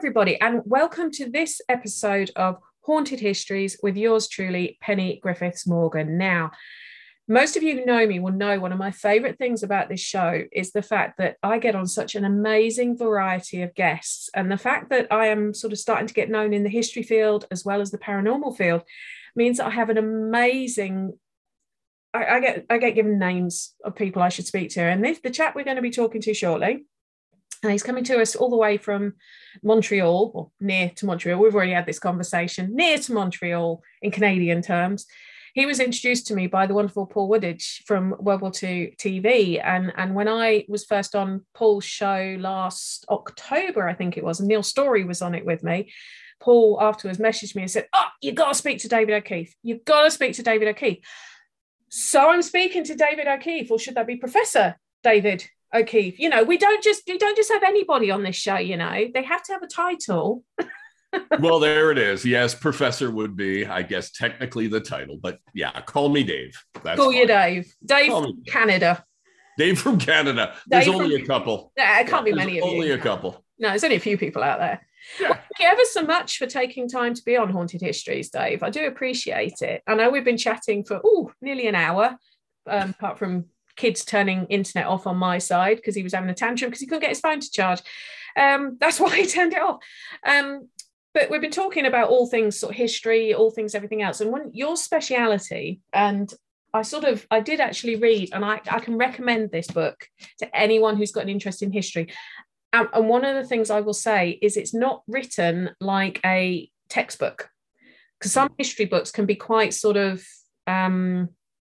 Everybody, and welcome to this episode of Haunted Histories with yours truly, Penny Griffiths Morgan. Now, most of you who know me will know one of my favorite things about this show is the fact that I get on such an amazing variety of guests. And the fact that I am sort of starting to get known in the history field as well as the paranormal field means that I have an amazing I, I, get I get given names of people I should speak to, and this the chap we're going to be talking to shortly and he's coming to us all the way from Montreal or near to Montreal. We've already had this conversation near to Montreal in Canadian terms. He was introduced to me by the wonderful Paul Woodadge from World War II TV. And, and when I was first on Paul's show last October, I think it was, and Neil Storey was on it with me, Paul afterwards messaged me and said, Oh, you've got to speak to David O'Keefe. You've got to speak to David O'Keefe. So I'm speaking to David O'Keefe, or should that be Professor David O'Keefe. You know, we don't just we don't just have anybody on this show. You know, they have to have a title. well, there it is. Yes, professor would be, I guess, technically the title, but yeah, call me Dave. That's call fine. you Dave. Dave call from Canada. Dave from Canada. There's Dave only from, a couple. Yeah, it can't yeah, be many of only you. Only a couple. No, there's only a few people out there. Yeah. Well, thank you ever so much for taking time to be on Haunted Histories, Dave. I do appreciate it. I know we've been chatting for oh nearly an hour, um, apart from kids turning internet off on my side because he was having a tantrum because he couldn't get his phone to charge. Um, that's why he turned it off. Um, but we've been talking about all things sort of history, all things everything else, and when your speciality and I sort of I did actually read, and I, I can recommend this book to anyone who's got an interest in history. And, and one of the things I will say is it's not written like a textbook because some history books can be quite sort of um,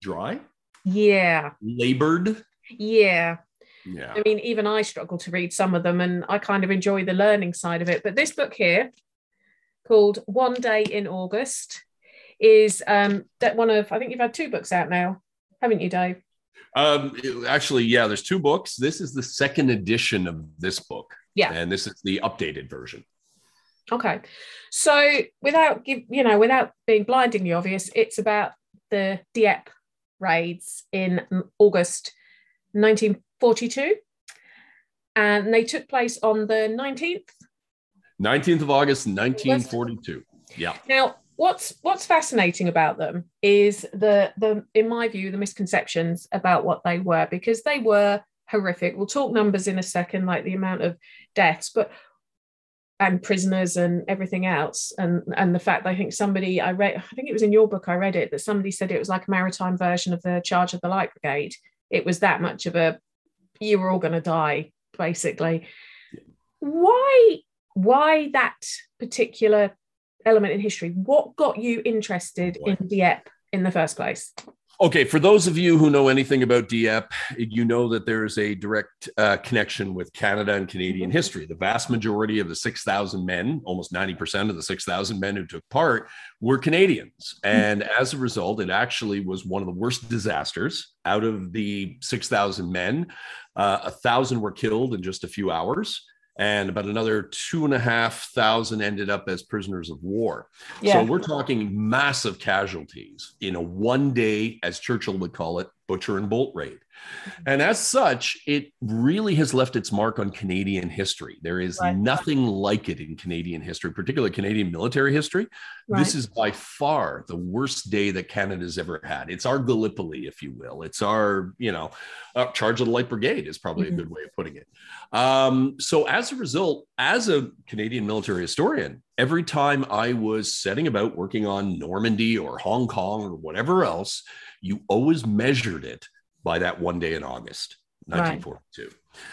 dry yeah. Labored. Yeah. Yeah. I mean, even I struggle to read some of them and I kind of enjoy the learning side of it. But this book here, called One Day in August, is um, that one of, I think you've had two books out now, haven't you, Dave? Um, actually, yeah, there's two books. This is the second edition of this book. Yeah. And this is the updated version. Okay. So without give you know, without being blindingly obvious, it's about the Dieppe raids in August 1942. And they took place on the 19th. 19th of August, 1942. Yeah. Now, what's what's fascinating about them is the the in my view the misconceptions about what they were because they were horrific. We'll talk numbers in a second, like the amount of deaths, but and prisoners and everything else. And and the fact that i think somebody i read i think it was in your book i read it that somebody said it was like a maritime version of the charge of the light brigade. It was that much of a you were all going to die basically. Why why that particular element in history? What got you interested in dieppe in the first place Okay, for those of you who know anything about Dieppe, you know that there is a direct uh, connection with Canada and Canadian mm-hmm. history. The vast majority of the 6,000 men, almost 90% of the 6,000 men who took part, were Canadians. Mm-hmm. And as a result, it actually was one of the worst disasters. Out of the 6,000 men, uh, a thousand were killed in just a few hours and about another two and a half thousand ended up as prisoners of war. Yeah. So we're talking massive casualties in a one day, as Churchill would call it, butcher and bolt raid. And as such, it really has left its mark on Canadian history. There is right. nothing like it in Canadian history, particularly Canadian military history. Right. This is by far the worst day that Canada's ever had. It's our Gallipoli, if you will. It's our, you know, uh, charge of the Light Brigade is probably mm-hmm. a good way of putting it. Um, so as a result, as a Canadian military historian, every time I was setting about working on Normandy or Hong Kong or whatever else, you always measured it by that one day in August 1942. Right.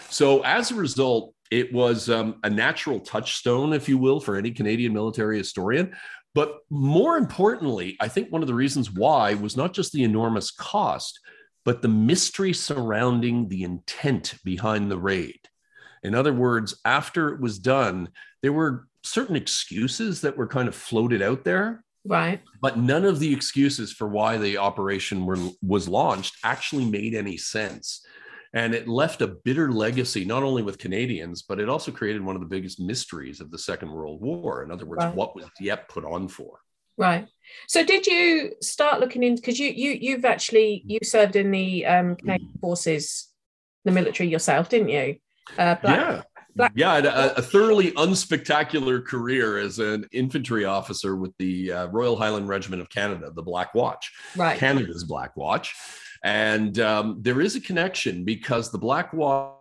So as a result, it was um, a natural touchstone, if you will, for any Canadian military historian. But more importantly, I think one of the reasons why was not just the enormous cost, but the mystery surrounding the intent behind the raid. In other words, after it was done, there were certain excuses that were kind of floated out there Right. But none of the excuses for why the operation were, was launched actually made any sense. And it left a bitter legacy, not only with Canadians, but it also created one of the biggest mysteries of the Second World War. In other words, right. what was Dieppe put on for? Right. So did you start looking into because you you you've actually you served in the um, Canadian forces, the military yourself, didn't you? Uh. Black- yeah, a, a thoroughly unspectacular career as an infantry officer with the uh, Royal Highland Regiment of Canada, the Black Watch, right. Canada's Black Watch. And um, there is a connection because the Black Watch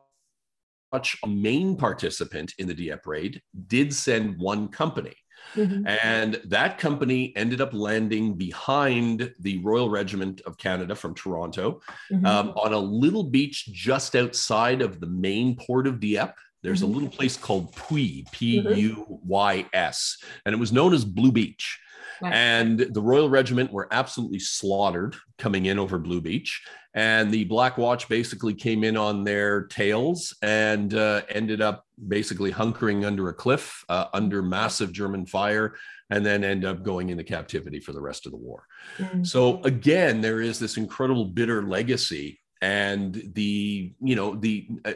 main participant in the Dieppe raid did send one company. Mhm. And that company ended up landing behind the Royal Regiment of Canada from Toronto Mhm. um, on a little beach just outside of the main port of Dieppe. There's a little place called Puy, P U Y S, and it was known as Blue Beach. And the Royal Regiment were absolutely slaughtered coming in over Blue Beach. And the Black Watch basically came in on their tails and uh, ended up basically hunkering under a cliff uh, under massive German fire and then end up going into captivity for the rest of the war. Mm. So again, there is this incredible bitter legacy and the you know the uh,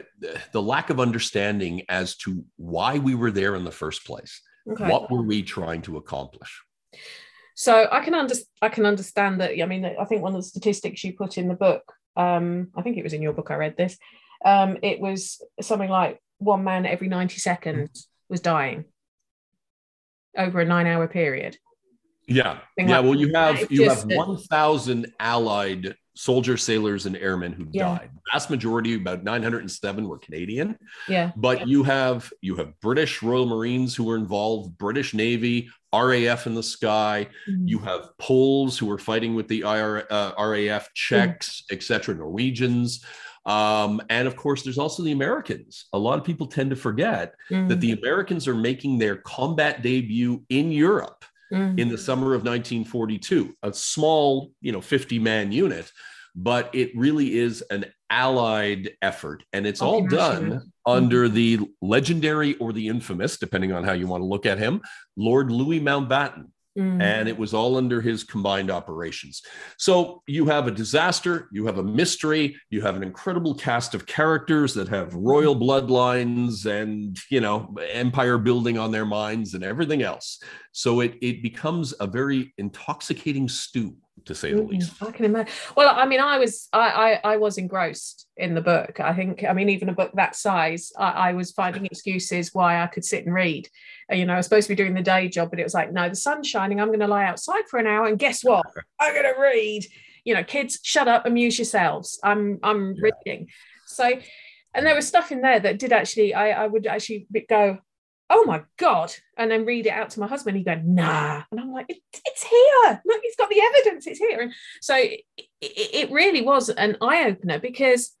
the lack of understanding as to why we were there in the first place. Okay. What were we trying to accomplish? So I can under, I can understand that. I mean, I think one of the statistics you put in the book, um, I think it was in your book. I read this. Um, it was something like one man every ninety seconds was dying over a nine-hour period. Yeah, yeah. like- Well, you have you have a- one thousand allied soldiers, sailors, and airmen who Yeah. died. Vast majority, about nine hundred and seven, were Canadian. Yeah. But you have you have British Royal Marines who were involved, British Navy, RAF in the sky. Mm. You have Poles who were fighting with the IR, uh, RAF, Czechs, etc., Norwegians. Um, and of course, there's also the Americans. A lot of people tend to forget Mm. that the Americans are making their combat debut in Europe Mm. in the summer of 1942, a small, you know, 50 man unit, but it really is an allied effort. And it's all Multinational. done under the legendary or the infamous, depending on how you want to look at him, Lord Louis Mountbatten Mm. and it was all under his combined operations. So you have a disaster, you have a mystery, you have an incredible cast of characters that have royal bloodlines and you know empire building on their minds and everything else. So it it becomes a very intoxicating stew, to say the Mm, least. I can imagine. Well, I mean, I was I, I I was engrossed in the book. I think I mean, even a book that size, I, I was finding excuses why I could sit and read. Uh, You know, I was supposed to be doing the day job, but it was like, no, the sun's shining. I'm going to lie outside for an hour, and guess what? I'm going to read. You know, kids, shut up, amuse yourselves. I'm I'm Yeah. reading. So, and there was stuff in there that did actually. I I would actually go. Oh my god! And then read it out to my husband. He'd go, "Nah," and I'm like, it, "It's here. Look, he's got the evidence. It's here." And so it, it really was an eye opener because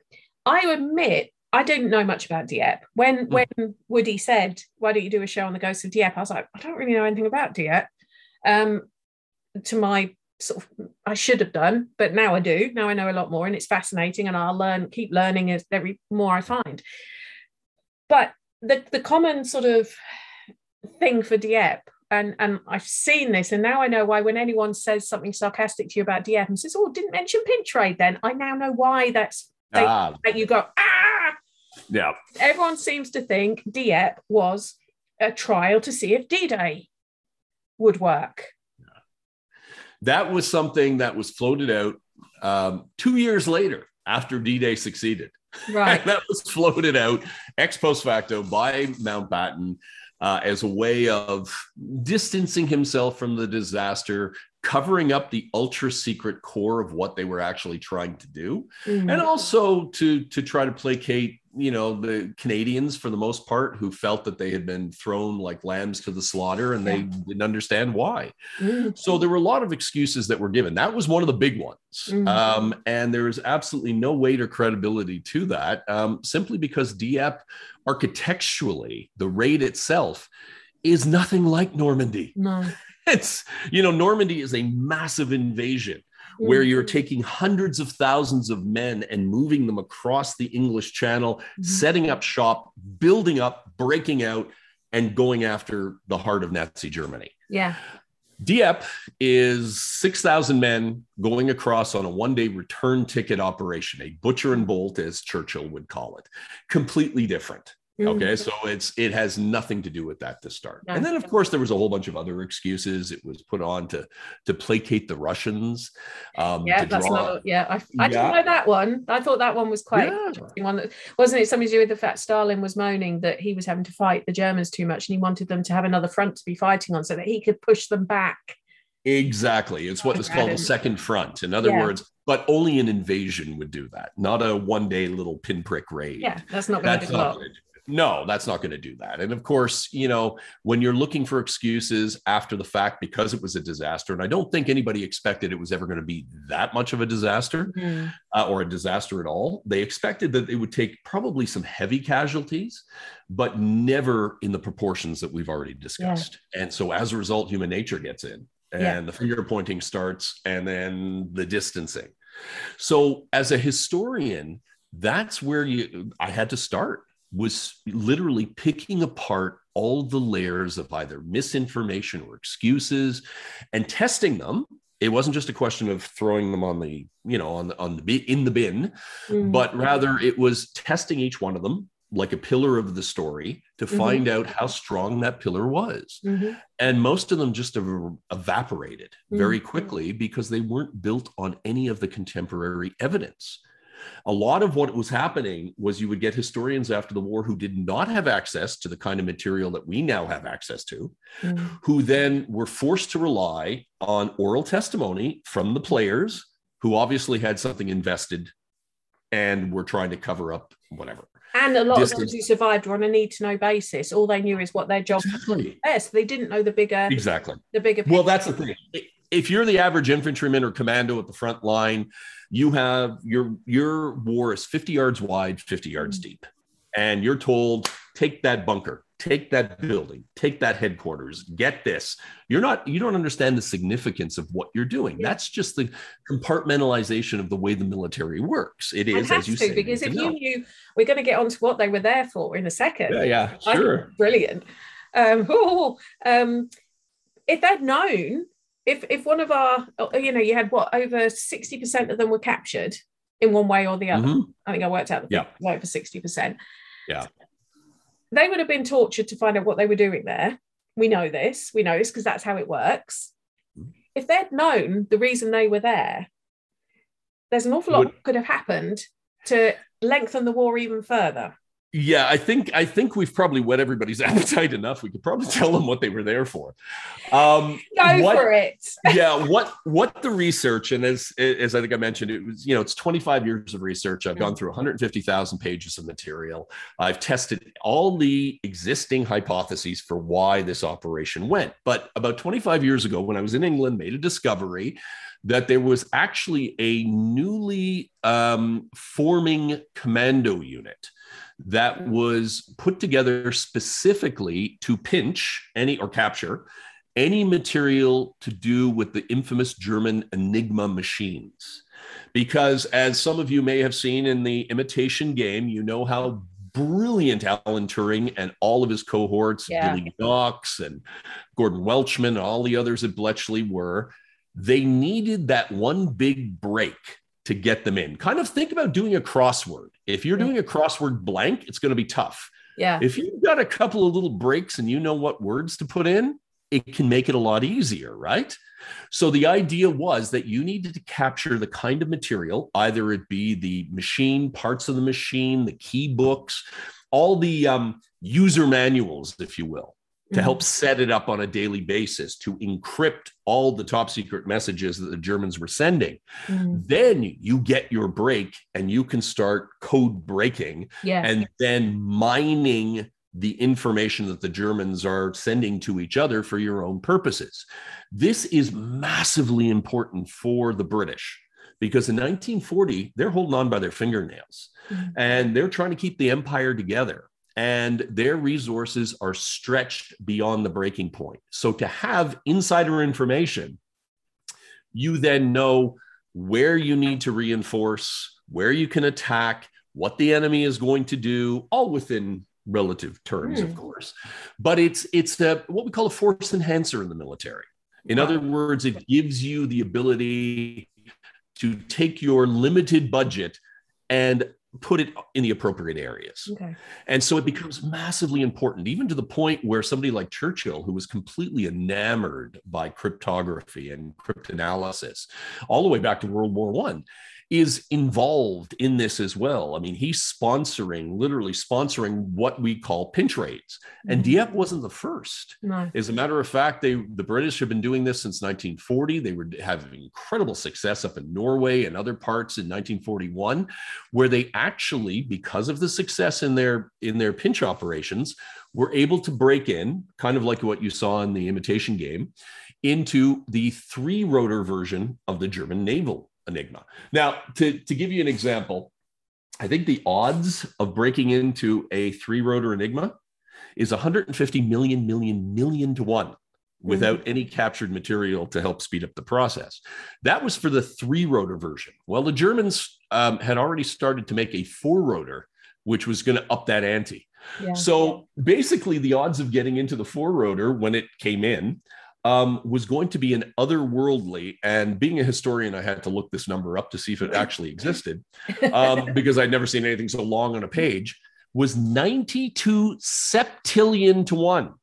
I admit I didn't know much about Dieppe. When Mm. when Woody said, "Why don't you do a show on the ghosts of Dieppe?" I was like, "I don't really know anything about Dieppe." Um, to my sort of, I should have done, but now I do. Now I know a lot more, and it's fascinating, and I'll learn, keep learning as every more I find. But the the common sort of thing for Dieppe and and I've seen this, and now I know why when anyone says something sarcastic to you about Dieppe and says, "Oh, didn't mention pin trade," then I now know why that's They- Ah, that you go ah. yeah. Everyone seems to think Dieppe was a trial to see if D-Day would work. That was something that was floated out um, two years later after D Day succeeded. Right. That was floated out ex post facto by Mountbatten uh, as a way of distancing himself from the disaster, covering up the ultra secret core of what they were actually trying to do, Mm. and also to to try to placate, you know, the Canadians for the most part who felt that they had been thrown like lambs to the slaughter, and they didn't understand why. Mm. So there were a lot of excuses that were given. That was one of the big ones. Mhm. Um, and there is absolutely no weight or credibility to that, um, simply because Dieppe, architecturally, the raid itself is nothing like Normandy. No. It's, you know, Normandy is a massive invasion where Mm. you're taking hundreds of thousands of men and moving them across the English Channel, Mhm. setting up shop, building up, breaking out, and going after the heart of Nazi Germany. Yeah. Dieppe is 6,000 men going across on a one day return ticket operation, a butcher and bolt, as Churchill would call it. Completely different. Okay, so it's it has nothing to do with that to start. And then of course there was a whole bunch of other excuses. It was put on to to placate the Russians. Um, yeah, that's draw... not, yeah. I, I yeah. didn't know that one. I thought that one was quite yeah. interesting. One that wasn't it something to do with the fact Stalin was moaning that he was having to fight the Germans too much and he wanted them to have another front to be fighting on so that he could push them back. Exactly. It's what is called a second front. In other yeah. words, but only an invasion would do that, not a one day little pinprick raid. Yeah, that's not going to do no, that's not going to do that. And of course, you know, when you're looking for excuses after the fact because it was a disaster, and I don't think anybody expected it was ever going to be that much of a disaster mm-hmm. uh, or a disaster at all. They expected that it would take probably some heavy casualties, but never in the proportions that we've already discussed. Yeah. And so as a result, human nature gets in and yeah. the finger pointing starts and then the distancing. So as a historian, that's where you I had to start was literally picking apart all the layers of either misinformation or excuses and testing them it wasn't just a question of throwing them on the you know on the on the in the bin mm-hmm. but rather it was testing each one of them like a pillar of the story to mm-hmm. find out how strong that pillar was mm-hmm. and most of them just ev- evaporated very mm-hmm. quickly because they weren't built on any of the contemporary evidence a lot of what was happening was you would get historians after the war who did not have access to the kind of material that we now have access to, mm. who then were forced to rely on oral testimony from the players who obviously had something invested and were trying to cover up whatever. And a lot Distance. of those who survived were on a need to know basis. All they knew is what their job exactly. was. They didn't know the bigger exactly the bigger. Picture. Well, that's the thing. If you're the average infantryman or commando at the front line, you have your your war is 50 yards wide 50 yards mm-hmm. deep. And you're told take that bunker take that building take that headquarters get this. You're not you don't understand the significance of what you're doing. That's just the compartmentalization of the way the military works. It is as you to, say because if you knew we're going to get on to what they were there for in a second. Yeah yeah sure. brilliant. Um, oh, um, if they'd known if if one of our uh, you know you had what over 60% of them were captured in one way or the other. Mm-hmm. i think i worked out the yeah. over 60% yeah. They would have been tortured to find out what they were doing there. We know this. We know this because that's how it works. Mm-hmm. if they'd known the reason they were there there's an awful lot would, could have happened to lengthen the war even further yeah, I think I think we've probably whet everybody's appetite enough. We could probably tell them what they were there for. Um, Go what, for it. yeah, what what the research and as as I think I mentioned, it was you know it's 25 years of research. I've gone through 150,000 pages of material. I've tested all the existing hypotheses for why this operation went. But about 25 years ago, when I was in England, made a discovery that there was actually a newly um, forming commando unit that mm. was put together specifically to pinch any or capture any material to do with the infamous German Enigma machines. Because as some of you may have seen in the imitation game, you know how brilliant Alan Turing and all of his cohorts, yeah. Dilly Knox and Gordon Welchman, and all the others at Bletchley were. They needed that one big break to get them in. Kind of think about doing a crossword. If you're doing a crossword blank, it's going to be tough. Yeah. If you've got a couple of little breaks and you know what words to put in, it can make it a lot easier, right? So the idea was that you needed to capture the kind of material, either it be the machine, parts of the machine, the key books, all the um, user manuals, if you will, to help mm-hmm. set it up on a daily basis to encrypt all the top secret messages that the Germans were sending. Mm-hmm. Then you get your break and you can start code breaking yes. and then mining the information that the Germans are sending to each other for your own purposes. This is massively important for the British because in 1940, they're holding on by their fingernails mm-hmm. and they're trying to keep the empire together and their resources are stretched beyond the breaking point. So to have insider information, you then know where you need to reinforce, where you can attack, what the enemy is going to do, all within relative terms, of hmm. course. But it's it's a, what we call a force enhancer in the military. In other words, it gives you the ability to take your limited budget and put it in the appropriate areas. Okay. And so it becomes massively important, even to the point where somebody like Churchill, who was completely enamored by cryptography and cryptanalysis, all the way back to World War One, is involved in this as well. I mean, he's sponsoring, literally sponsoring what we call pinch raids. And Mhm. Dieppe wasn't the first. No. As a matter of fact, they the British have been doing this since 1940. They were having incredible success up in Norway and other parts in 1941, where they actually, because of the success in their in their pinch operations, were able to break in, kind of like what you saw in the imitation game, into the three rotor version of the German naval Enigma. Now, to, to give you an example, I think the odds of breaking into a three rotor Enigma is 150 million, million, million to one without any captured material to help speed up the process. That was for the three rotor version. Well, the Germans um, had already started to make a four rotor, which was going to up that ante. Yeah. So basically, the odds of getting into the four rotor when it came in um, was going to be an otherworldly. And being a historian, I had to look this number up to see if it actually existed um, because I'd never seen anything so long on a page. Was 92 septillion to.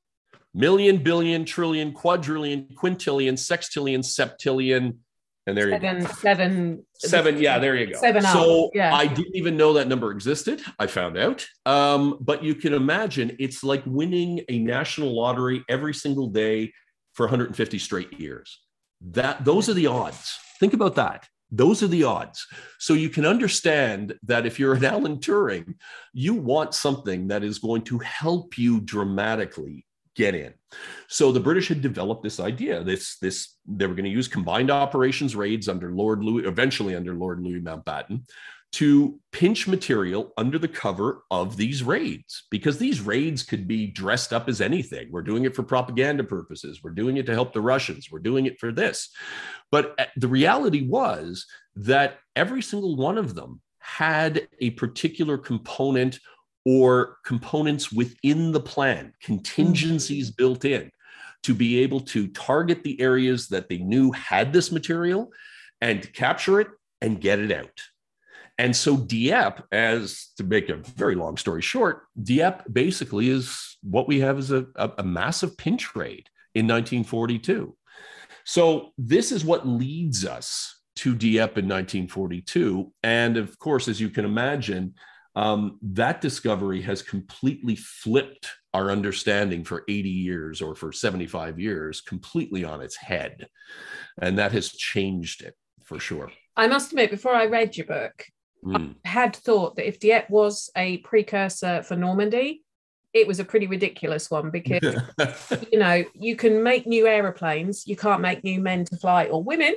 Million, billion, trillion, quadrillion, quintillion, sextillion, septillion, and there you go. seven, seven, Seven, yeah, there you go. Seven So yeah. I didn't even know that number existed. I found out. Um, but you can imagine it's like winning a national lottery every single day for 150 straight years. That those are the odds. Think about that. Those are the odds. So you can understand that if you're an Alan Turing, you want something that is going to help you dramatically get in. So the British had developed this idea. This this they were going to use combined operations raids under Lord Louis, eventually under Lord Louis Mountbatten, to pinch material under the cover of these raids because these raids could be dressed up as anything. We're doing it for propaganda purposes. We're doing it to help the Russians. We're doing it for this. But uh, the reality was that every single one of them had a particular component or components within the plan, contingencies built in to be able to target the areas that they knew had this material and capture it and get it out. And so Dieppe, as to make a very long story short, Dieppe basically is what we have is a, a, a massive pinch raid in 1942. So this is what leads us to Dieppe in 1942. And of course, as you can imagine, um, that discovery has completely flipped our understanding for 80 years or for 75 years completely on its head. And that has changed it for sure. I must admit, before I read your book, Mm. I had thought that if Dieppe was a precursor for Normandy, it was a pretty ridiculous one because you know you can make new aeroplanes, you can't make new men to fly or women.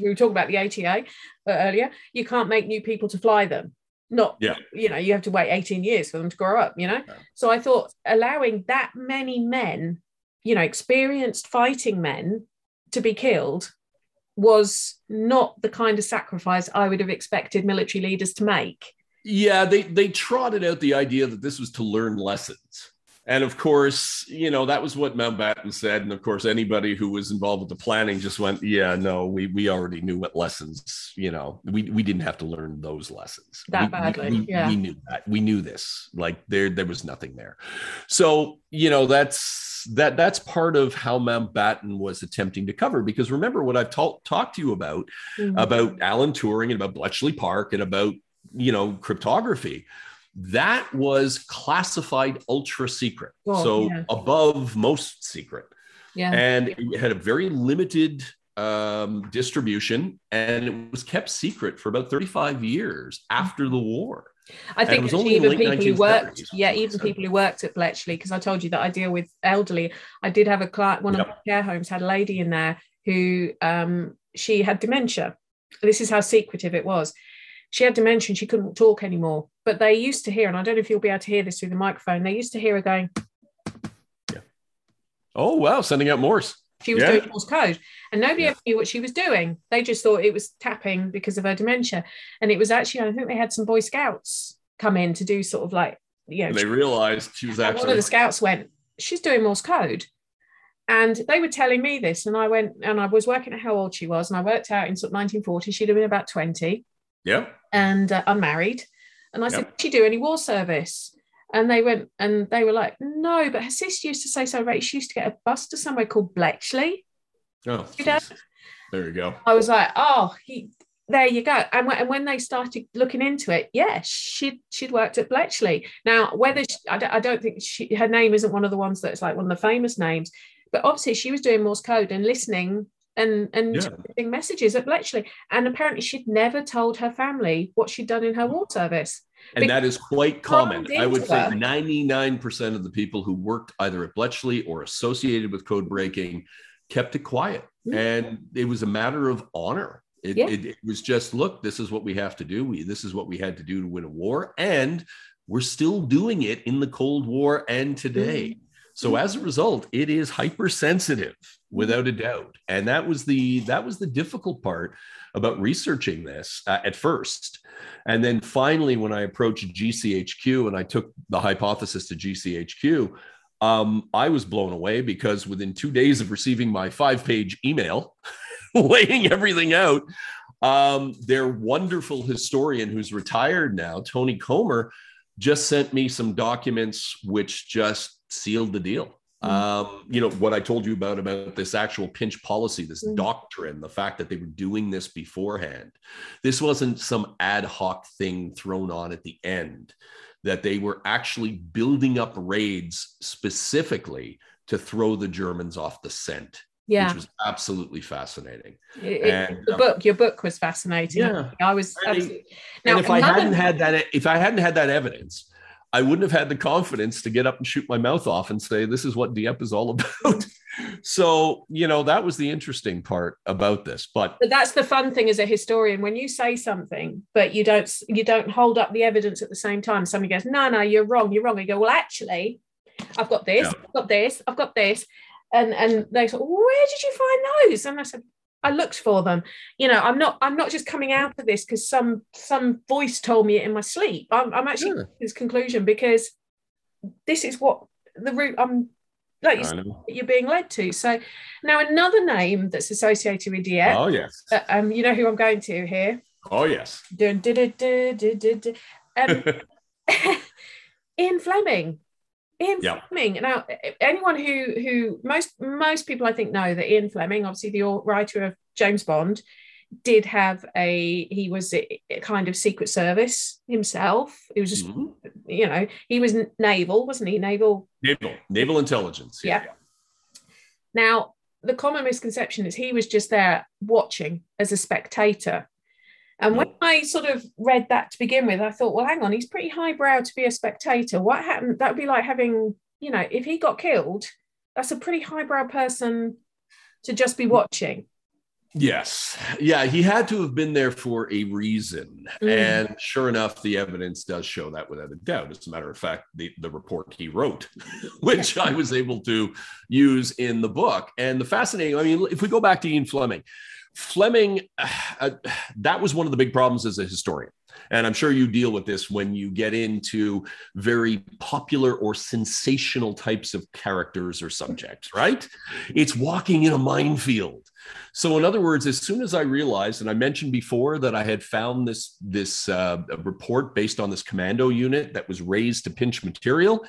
We were talking about the ATA uh, earlier. You can't make new people to fly them. Not, Yeah. you know, you have to wait 18 years for them to grow up, you know? Yeah. So I thought allowing that many men, you know, experienced fighting men to be killed was not the kind of sacrifice I would have expected military leaders to make. Yeah, they they trotted out the idea that this was to learn lessons. And of course, you know, that was what Mountbatten said. And of course, anybody who was involved with the planning just went, yeah, no, we we already knew what lessons, you know, we, we didn't have to learn those lessons. That We- badly, We, yeah. we knew that. We knew this. Like there, there was nothing there. So, you know, that's that that's part of how Mountbatten was attempting to cover. Because remember what I've talked talked to you about Mm. about Alan Turing and about Bletchley Park and about you know cryptography. That was classified ultra secret, Oh, so yeah. above most secret, yeah. and it had a very limited um, distribution, and it was kept secret for about 35 years after the war. I think was only in the even people who worked, yeah, even so- people who worked at Bletchley, because I told you that I deal with elderly. I did have a client, one Yep. of my care homes had a lady in there who um, she had dementia. This is how secretive it was. She had dementia and she couldn't talk anymore. But they used to hear, and I don't know if you'll be able to hear this through the microphone, they used to hear her going, yeah. Oh wow, sending out Morse. She was Yeah. doing Morse code. And nobody Yeah. ever knew what she was doing. They just thought it was tapping because of her dementia. And it was actually, I think they had some Boy Scouts come in to do sort of like, you know, they realized she was actually one of the scouts went, She's doing Morse code. And they were telling me this. And I went and I was working at how old she was. And I worked out in sort of 1940, she'd have been about 20 yeah. and uh, unmarried. And I yep. said, Did she do any war service? And they went and they were like, No, but her sister used to say so right. She used to get a bus to somewhere called Bletchley. Oh, there you go. I was like, Oh, he there you go. And when, and when they started looking into it, yeah, she'd she'd worked at Bletchley. Now, whether she, I, don't, I don't think she, her name isn't one of the ones that's like one of the famous names, but obviously she was doing Morse code and listening and and yeah. messages at Bletchley. And apparently she'd never told her family what she'd done in her war service. And that is quite common. I would say 99% of the people who worked either at Bletchley or associated with code breaking kept it quiet. Mm-hmm. And it was a matter of honor it, yeah. it, it, was just, look, this is what we have to do. We, this is what we had to do to win a war. And we're still doing it in the Cold War and today. Mm-hmm. So as a result, it is hypersensitive without a doubt. And that was the that was the difficult part about researching this uh, at first. And then finally, when I approached GCHQ and I took the hypothesis to GCHQ, um, I was blown away because within two days of receiving my five page email, laying everything out. Um, their wonderful historian who's retired now, Tony Comer, just sent me some documents which just sealed the deal. Mm. Um, you know what I told you about about this actual pinch policy, this mm. doctrine, the fact that they were doing this beforehand. This wasn't some ad hoc thing thrown on at the end. That they were actually building up raids specifically to throw the Germans off the scent yeah. which was absolutely fascinating. It, and, the um, book, your book was fascinating. Yeah, I was. Absolutely... Now, and if I hadn't had that, if I hadn't had that evidence, I wouldn't have had the confidence to get up and shoot my mouth off and say, "This is what Dieppe is all about." so, you know, that was the interesting part about this. But, but that's the fun thing as a historian when you say something, but you don't you don't hold up the evidence at the same time. Somebody goes, "No, no, you're wrong. You're wrong." You go, "Well, actually." I've got this, yeah. I've got this, I've got this and and they said where did you find those and i said i looked for them. You know i'm not i'm not just coming out of this because some some voice told me it in my sleep. I'm, I'm actually yeah. this conclusion because this is what the route i'm like you you're being led to. So now another name that's associated with Dieppe oh yes. uh, um you know who i'm going to here? Oh yes. Dun, dun, dun, um, Ian Fleming Ian yeah. Fleming. Now, anyone who who most most people I think know that Ian Fleming, obviously the writer of James Bond, did have a he was a, a kind of secret service himself. It was just mm-hmm. you know he was naval, wasn't he? Naval. Naval naval intelligence. Yeah. yeah. Now the common misconception is he was just there watching as a spectator. And when I sort of read that to begin with, I thought, well, hang on, he's pretty highbrow to be a spectator. What happened? That would be like having, you know, if he got killed, that's a pretty highbrow person to just be watching. Yes. Yeah, he had to have been there for a reason. Mm. And sure enough, the evidence does show that without a doubt. As a matter of fact, the, the report he wrote, which I was able to use in the book. And the fascinating, I mean, if we go back to Ian Fleming, Fleming, uh, that was one of the big problems as a historian. And I'm sure you deal with this when you get into very popular or sensational types of characters or subjects, right? It's walking in a minefield. So, in other words, as soon as I realized, and I mentioned before that I had found this this uh, report based on this commando unit that was raised to pinch material,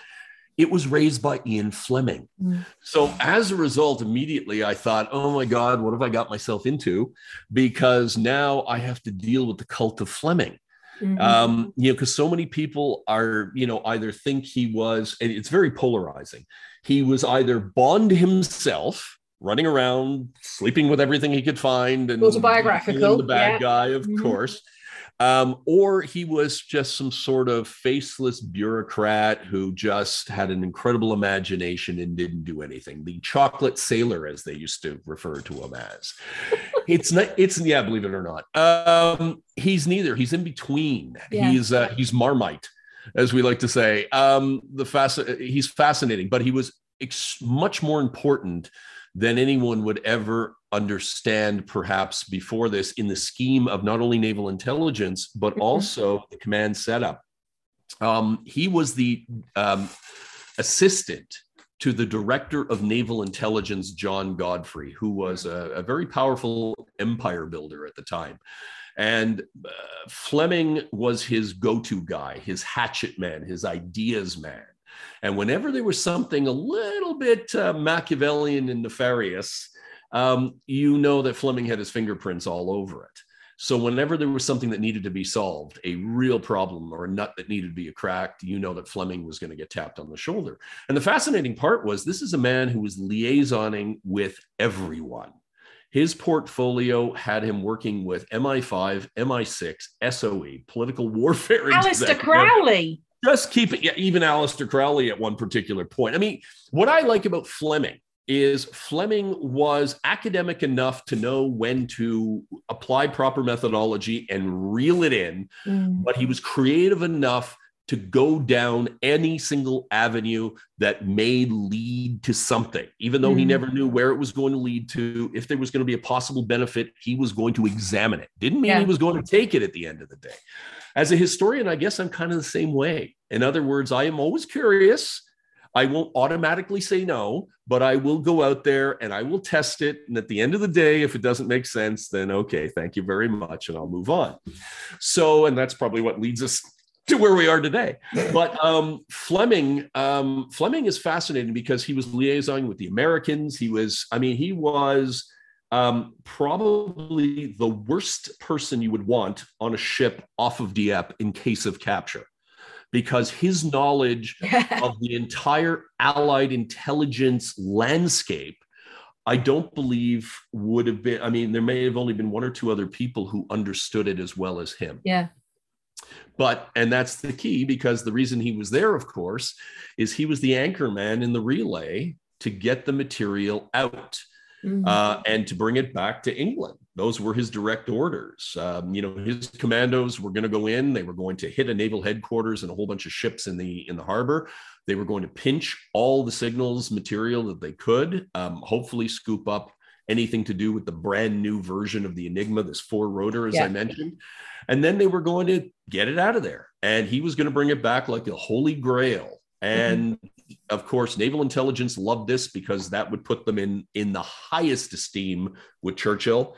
it was raised by Ian Fleming. Mm. So as a result, immediately I thought, oh my God, what have I got myself into? Because now I have to deal with the cult of Fleming. Mm-hmm. Um, you know, because so many people are, you know, either think he was, and it's very polarizing. He was either Bond himself, running around, sleeping with everything he could find, and autobiographical, the bad yeah. guy, of mm-hmm. course um, or he was just some sort of faceless bureaucrat who just had an incredible imagination and didn't do anything. The chocolate sailor, as they used to refer to him as. it's not. It's yeah, believe it or not. Um, he's neither. He's in between. Yeah. He's uh, he's Marmite, as we like to say. Um, the fasc- He's fascinating, but he was ex- much more important than anyone would ever understand perhaps before this in the scheme of not only naval intelligence but mm-hmm. also the command setup um, he was the um, assistant to the director of naval intelligence john godfrey who was a, a very powerful empire builder at the time And uh, Fleming was his go to guy, his hatchet man, his ideas man. And whenever there was something a little bit uh, Machiavellian and nefarious, um, you know that Fleming had his fingerprints all over it. So whenever there was something that needed to be solved, a real problem or a nut that needed to be cracked, you know that Fleming was going to get tapped on the shoulder. And the fascinating part was this is a man who was liaisoning with everyone. His portfolio had him working with MI5, MI6, SOE, political warfare. Aleister Crowley. Just keep it, yeah, even Aleister Crowley at one particular point. I mean, what I like about Fleming is Fleming was academic enough to know when to apply proper methodology and reel it in, mm. but he was creative enough to go down any single avenue that may lead to something, even though mm. he never knew where it was going to lead to. If there was going to be a possible benefit, he was going to examine it. Didn't mean yeah. he was going to take it at the end of the day. As a historian, I guess I'm kind of the same way. In other words, I am always curious. I won't automatically say no, but I will go out there and I will test it. And at the end of the day, if it doesn't make sense, then okay, thank you very much, and I'll move on. So, and that's probably what leads us to where we are today. But um, Fleming, um, Fleming is fascinating because he was liaising with the Americans. He was, I mean, he was um, probably the worst person you would want on a ship off of Dieppe in case of capture because his knowledge of the entire Allied intelligence landscape, I don't believe would have been. I mean, there may have only been one or two other people who understood it as well as him. Yeah. But, and that's the key because the reason he was there, of course, is he was the anchor man in the relay to get the material out mm-hmm. uh, and to bring it back to England. Those were his direct orders. Um, you know, his commandos were going to go in. They were going to hit a naval headquarters and a whole bunch of ships in the in the harbor. They were going to pinch all the signals material that they could. Um, hopefully, scoop up anything to do with the brand new version of the Enigma, this four rotor, as yeah. I mentioned. And then they were going to get it out of there. And he was going to bring it back like a holy grail. And mm-hmm of course, naval intelligence loved this because that would put them in in the highest esteem with Churchill.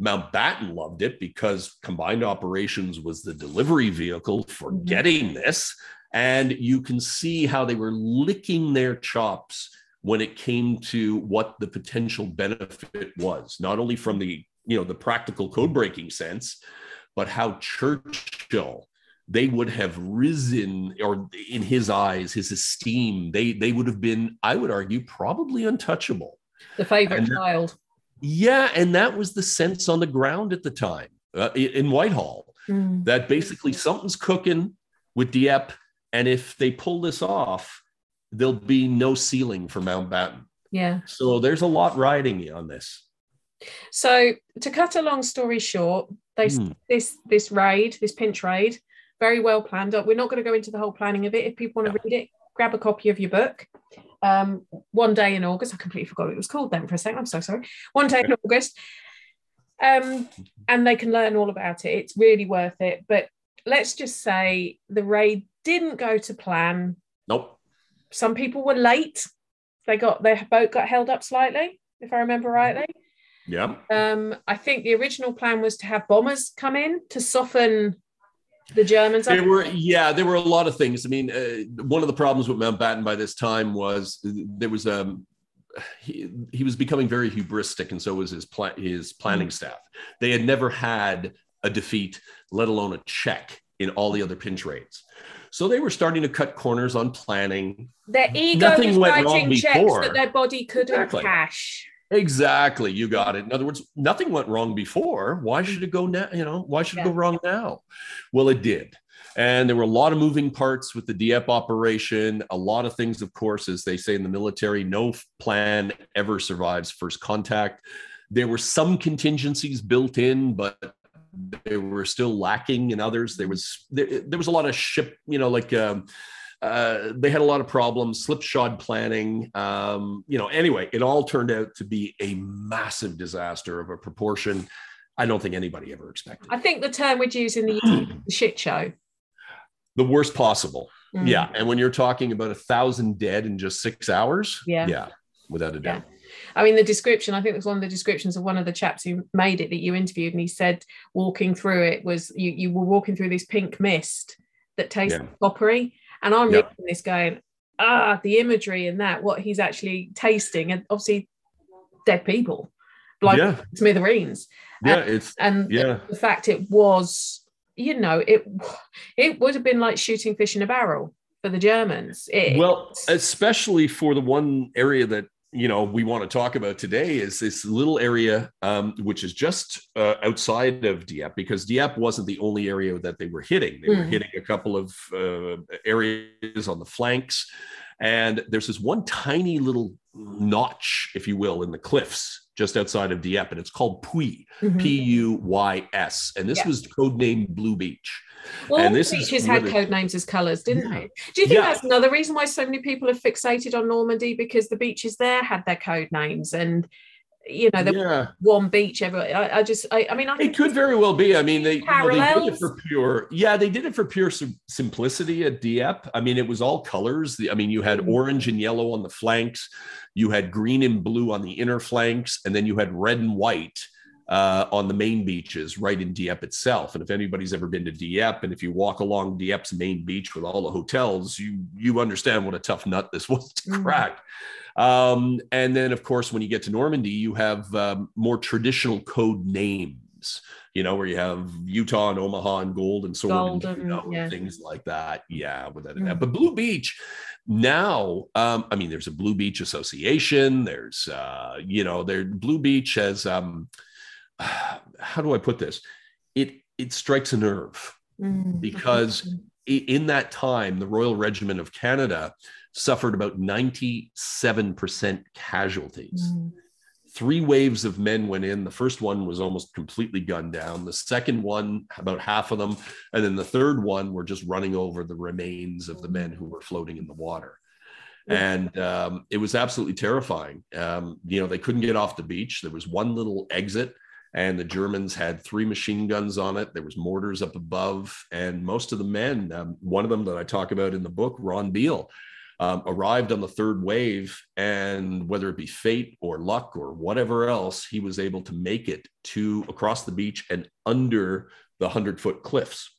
Mountbatten loved it because combined operations was the delivery vehicle for mm-hmm. getting this. And you can see how they were licking their chops when it came to what the potential benefit was, not only from the you know the practical code breaking sense, but how Churchill they would have risen or in his eyes his esteem they they would have been i would argue probably untouchable the favorite and child yeah and that was the sense on the ground at the time uh, in whitehall mm. that basically something's cooking with dieppe and if they pull this off there'll be no ceiling for mountbatten yeah so there's a lot riding on this so to cut a long story short they mm. this this raid this pinch raid very well planned up. We're not going to go into the whole planning of it. If people want to read it, grab a copy of your book. Um, one day in August, I completely forgot what it was called then for a second. I'm so sorry. One day in August. Um, and they can learn all about it. It's really worth it. But let's just say the raid didn't go to plan. Nope. Some people were late. They got their boat got held up slightly, if I remember rightly. Yeah. Um, I think the original plan was to have bombers come in to soften the Germans? There were, yeah, there were a lot of things. I mean, uh, one of the problems with Mountbatten by this time was there was um, he, he was becoming very hubristic, and so was his pla- his planning mm. staff. They had never had a defeat, let alone a check in all the other pinch raids. So they were starting to cut corners on planning. Their ego Nothing was writing checks before. that their body couldn't exactly. cash. Exactly. You got it. In other words, nothing went wrong before. Why should it go now? You know, why should yeah. it go wrong now? Well, it did. And there were a lot of moving parts with the Dieppe operation. A lot of things, of course, as they say in the military, no plan ever survives first contact. There were some contingencies built in, but they were still lacking in others. There was there, there was a lot of ship, you know, like um, uh, they had a lot of problems, slipshod planning. Um, you know, anyway, it all turned out to be a massive disaster of a proportion I don't think anybody ever expected. I think the term we'd use in the shit show. The worst possible. Mm. Yeah. And when you're talking about a thousand dead in just six hours, yeah, yeah without a doubt. Yeah. I mean, the description, I think it was one of the descriptions of one of the chaps who made it that you interviewed, and he said walking through it was you, you were walking through this pink mist that tastes yeah. coppery. And I'm yep. reading this going, ah, the imagery and that, what he's actually tasting, and obviously dead people, like yeah. smithereens. Yeah, and, it's and yeah. The, the fact it was, you know, it it would have been like shooting fish in a barrel for the Germans. It, well, especially for the one area that you know we want to talk about today is this little area um, which is just uh, outside of Dieppe because Dieppe wasn't the only area that they were hitting. They mm. were hmm. hitting a couple of uh, areas on the flanks, and there's this one tiny little notch, if you will, in the cliffs just outside of Dieppe, and it's called Puys, mm-hmm. P U Y S, and this yeah. was codenamed Blue Beach. Well, and this beaches had code names as colours, didn't yeah. they? Do you think yeah. that's another reason why so many people are fixated on Normandy because the beaches there had their code names and you know, the yeah. one beach ever. I, I just, I, I, mean, I it could very well be. I mean, they, you know, they did it for pure, yeah, they did it for pure sim- simplicity at Dieppe. I mean, it was all colors. The, I mean, you had mm. orange and yellow on the flanks, you had green and blue on the inner flanks, and then you had red and white uh, on the main beaches right in Dieppe itself. And if anybody's ever been to Dieppe, and if you walk along Dieppe's main beach with all the hotels, you you understand what a tough nut this was to mm. crack. Mm. Um, and then, of course, when you get to Normandy, you have um, more traditional code names, you know, where you have Utah and Omaha and Gold and Sword Golden, and, you know, yeah. things like that. Yeah, with that, mm. But Blue Beach now, um, I mean, there's a Blue Beach Association. There's, uh, you know, there Blue Beach has, um, how do I put this? It it strikes a nerve mm. because in that time, the Royal Regiment of Canada suffered about 97% casualties. Mm. Three waves of men went in. The first one was almost completely gunned down. The second one, about half of them. And then the third one were just running over the remains of the men who were floating in the water. And um, it was absolutely terrifying. Um, you know, they couldn't get off the beach. There was one little exit and the Germans had three machine guns on it. There was mortars up above, and most of the men, um, one of them that I talk about in the book, Ron Beal, um, arrived on the third wave, and whether it be fate or luck or whatever else, he was able to make it to across the beach and under the hundred foot cliffs.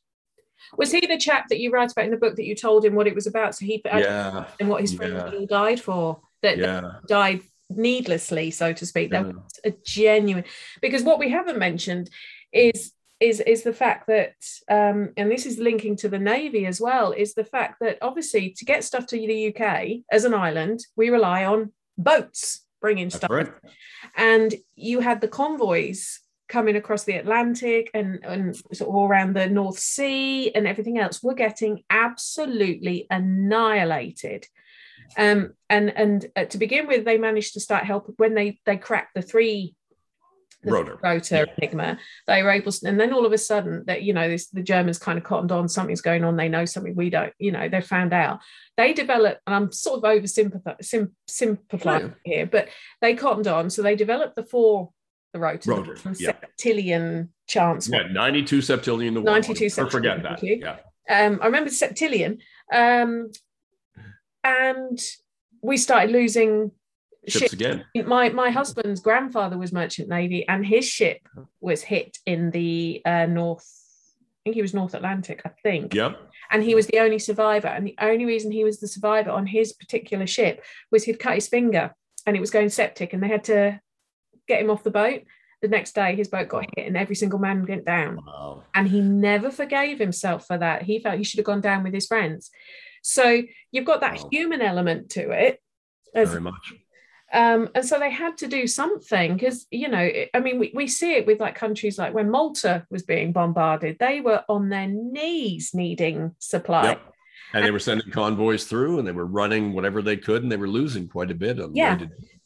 Was he the chap that you write about in the book that you told him what it was about? So he yeah, and what his friend yeah. died for that, yeah. that died needlessly, so to speak. That was a genuine because what we haven't mentioned is is is the fact that um, and this is linking to the navy as well is the fact that obviously to get stuff to the uk as an island we rely on boats bringing That's stuff right. and you had the convoys coming across the atlantic and, and sort of all around the north sea and everything else we're getting absolutely annihilated um, and and uh, to begin with they managed to start help when they they cracked the three the rotor, rotor yeah. enigma they were able to, and then all of a sudden that you know this, the germans kind of cottoned on something's going on they know something we don't you know they found out they developed and i'm sort of over sim, simplifying yeah. here but they cottoned on so they developed the four the rotor, rotor yeah. septillion chance yeah 92 septillion to 92 septillion forget that yeah um, I remember septillion, um, and we started losing ships ship. again. My my husband's grandfather was merchant navy, and his ship was hit in the uh, North. I think he was North Atlantic. I think. Yep. And he was the only survivor, and the only reason he was the survivor on his particular ship was he'd cut his finger, and it was going septic, and they had to get him off the boat. The next day, his boat got hit, and every single man went down. Wow. And he never forgave himself for that. He felt he should have gone down with his friends. So you've got that wow. human element to it. As, Very much. Um, and so they had to do something because you know i mean we, we see it with like countries like when malta was being bombarded they were on their knees needing supply yep. and, and, they were sending convoys through and they were running whatever they could and they were losing quite a bit yeah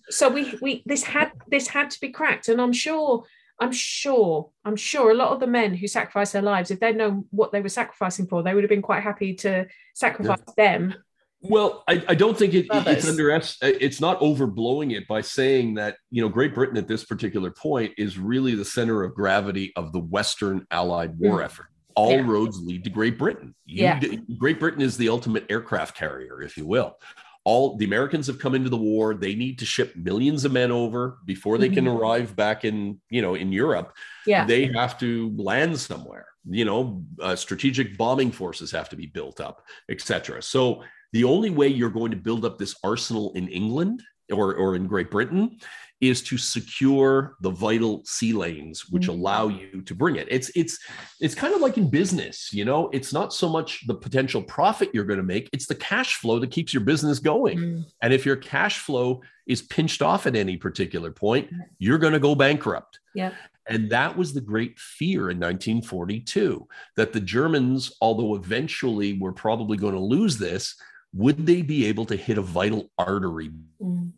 so we we this had this had to be cracked and i'm sure i'm sure i'm sure a lot of the men who sacrificed their lives if they'd known what they were sacrificing for they would have been quite happy to sacrifice yeah. them well, I, I don't think it, it's under it's not overblowing it by saying that you know Great Britain at this particular point is really the center of gravity of the Western Allied war mm. effort. All yeah. roads lead to Great Britain. You, yeah. Great Britain is the ultimate aircraft carrier, if you will. All the Americans have come into the war. They need to ship millions of men over before they can Mhm. arrive back in, you know, in Europe. Yeah. They have to land somewhere. You know, uh, strategic bombing forces have to be built up, etc. So the only way you're going to build up this arsenal in England or, or in Great Britain is to secure the vital sea lanes which Mhm. allow you to bring it it's it's it's kind of like in business you know it's not so much the potential profit you're going to make it's the cash flow that keeps your business going Mm. and if your cash flow is pinched off at any particular point you're going to go bankrupt Yeah. and that was the great fear in 1942 that the Germans, although eventually were probably going to lose this, would they be able to hit a vital artery Mm.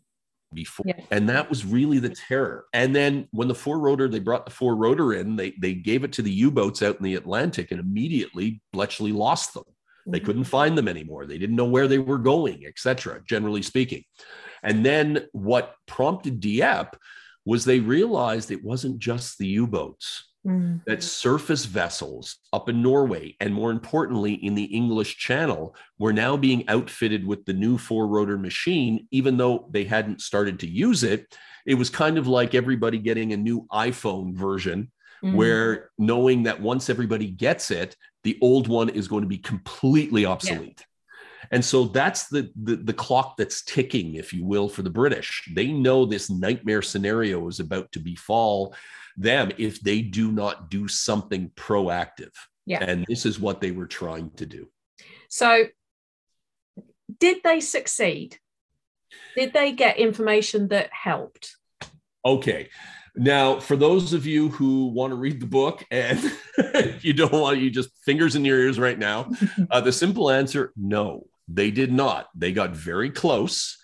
Before? Yeah. And that was really the terror. And then when the four rotor, they brought the four rotor in, they, they gave it to the U boats out in the Atlantic, and immediately Bletchley lost them. They Mhm. couldn't find them anymore. They didn't know where they were going, etc. Generally speaking, and then what prompted Dieppe was they realized it wasn't just the U-boats Mm. that surface vessels up in Norway and more importantly in the English Channel were now being outfitted with the new four-rotor machine, even though they hadn't started to use it. It was kind of like everybody getting a new iPhone version Mm. where knowing that once everybody gets it, the old one is going to be completely obsolete. And so that's the, the the clock that's ticking, if you will, for the British. They know this nightmare scenario is about to befall them if they do not do something proactive. Yeah. And this is what they were trying to do. So, did they succeed? Did they get information that helped? Okay. Now, for those of you who want to read the book and you don't want you just fingers in your ears right now, uh, the simple answer no, they did not. They got very close,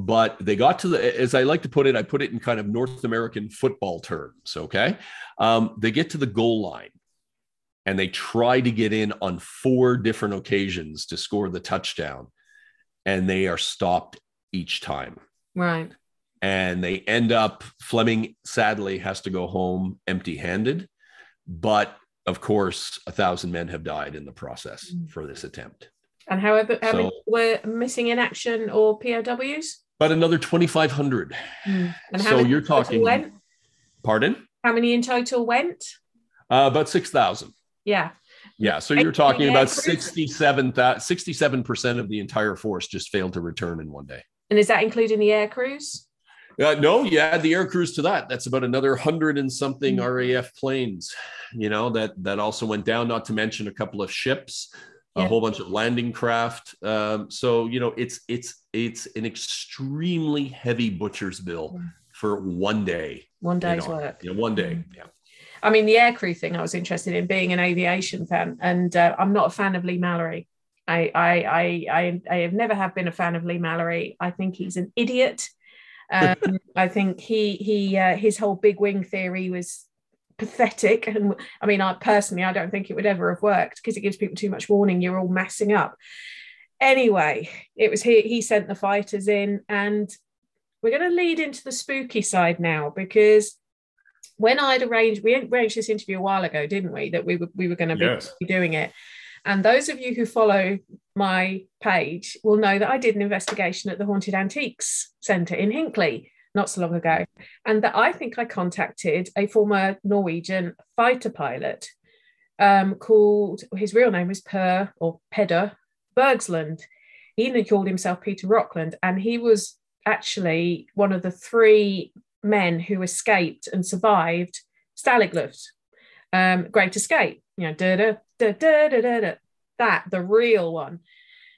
but they got to the, as I like to put it, I put it in kind of North American football terms. Okay. Um, they get to the goal line and they try to get in on four different occasions to score the touchdown, and they are stopped each time Right. and they end up Fleming sadly has to go home empty-handed but of course a thousand men have died in the process Mm. for this attempt And however, how many were missing in action or POWs? But another 2500 And how So many you're in total talking- Went? pardon How many in total went? uh, about 6000 Yeah. yeah so you're talking about air 67 67% of the entire force just failed to return in one day And is that including the air crews? Uh, no, you add the air crews to that. That's about another hundred and something Mm. RAF planes, you know, that that also went down. Not to mention a couple of ships, a Yeah. whole bunch of landing craft. Um, so you know, it's it's it's an extremely heavy butcher's bill Mm. for one day. One day's army. work. Yeah, one day. Mm. Yeah. I mean, the aircrew thing I was interested in being an aviation fan, and uh, I'm not a fan of Leigh-Mallory. I, I, I, I, I have never have been a fan of Leigh-Mallory. I think he's an idiot. Um, I think he, he, uh, his whole big wing theory was pathetic. And I mean, I personally, I don't think it would ever have worked because it gives people too much warning. You're all messing up. Anyway, it was he. He sent the fighters in, and we're going to lead into the spooky side now because when I'd arranged, we arranged this interview a while ago, didn't we? That we were we were going to Yes. be doing it. And those of you who follow my page will know that I did an investigation at the Haunted Antiques Centre in Hinckley not so long ago, and that I think I contacted a former Norwegian fighter pilot um, called his real name was Per or Peder Bergsland. He called himself Peter Rockland, and he was actually one of the three men who escaped and survived Stalag um, Great Escape. You know, da da da da da da. That the real one.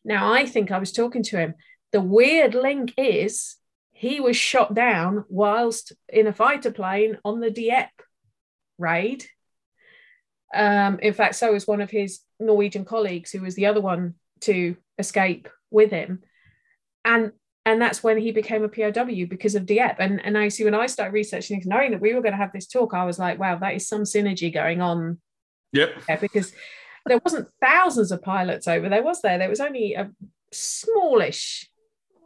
Now I think I was talking to him. The weird link is he was shot down whilst in a fighter plane on the Dieppe raid. Um, in fact, so was one of his Norwegian colleagues, who was the other one to escape with him, and and that's when he became a POW because of Dieppe. And and I see when I started researching, this, knowing that we were going to have this talk, I was like, wow, that is some synergy going on Yep. there because there wasn't thousands of pilots over there, was there? There was only a smallish.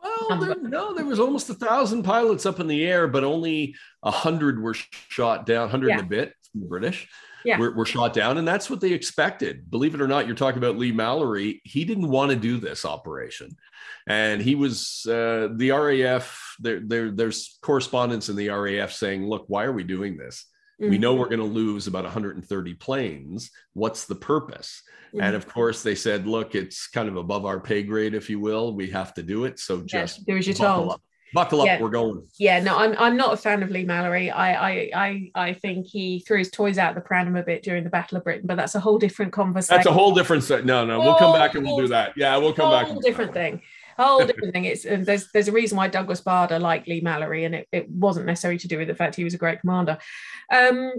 Well, there, no, there was almost a thousand pilots up in the air, but only a hundred were shot down, hundred and a bit from the British Yeah. were, were shot down, and that's what they expected. Believe it or not, you're talking about Leigh-Mallory. He didn't want to do this operation, and he was uh, the RAF. There, there, there's correspondence in the RAF saying, "Look, why are we doing this? We Mhm. know we're going to lose about 130 planes. What's the purpose?" And Mhm. of course, they said, "Look, it's kind of above our pay grade, if you will. We have to do it. So Yeah, just do as you're buckle told. up. Buckle up. Yeah. We're going." yeah no i'm i'm not a fan of leigh-mallory i i i, I think he threw his toys out the pram a bit during the battle of britain but that's a whole different conversation That's a whole different. set. No, no, we'll come back and we'll do that. Yeah, we'll come back. whole different thing whole different thing. It's and there's there's a reason why douglas bader liked leigh-mallory and it, it wasn't necessarily to do with the fact he was a great commander. Um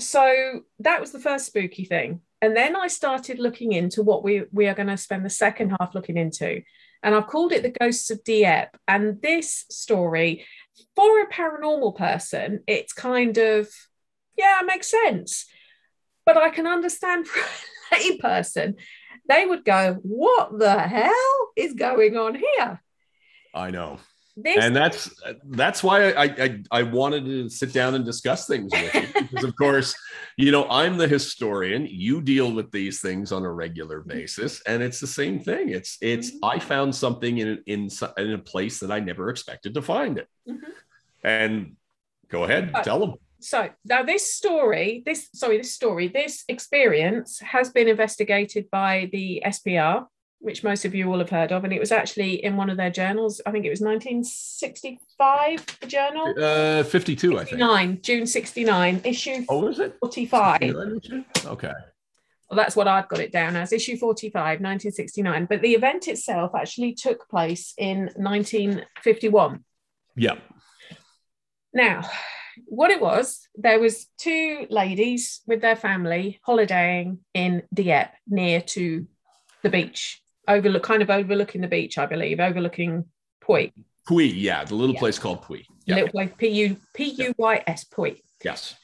so that was the first spooky thing. And then i started looking into what we we are going to spend the second half looking into. And i've called it the ghosts of dieppe. And this story for a paranormal person it's kind of yeah it makes sense. But i can understand for a lay person they would go what the hell is going on here I know, and that's that's why I, I I wanted to sit down and discuss things with you because, of course, you know I'm the historian. You deal with these things on a regular basis, and it's the same thing. It's it's Mhm. I found something in in in a place that I never expected to find it, Mhm. and go ahead, Right. tell them. So now this story this sorry this story this experience has been investigated by the spr which most of you will have heard of and it was actually in one of their journals i think it was 1965 the journal Uh, 52, I think. 69 june 69 issue Oh, is it? 45 Okay. well, that's what i've got it down as issue 45 1969 but the event itself actually took place in 1951 Yeah. Now, what it was, there was two ladies with their family holidaying in Dieppe near to the beach, overlook kind of overlooking the beach, I believe, overlooking Puy, Puy. Yeah, the little Yeah. place called Puy. Yeah. little place P U P U Y S Puy. Yes.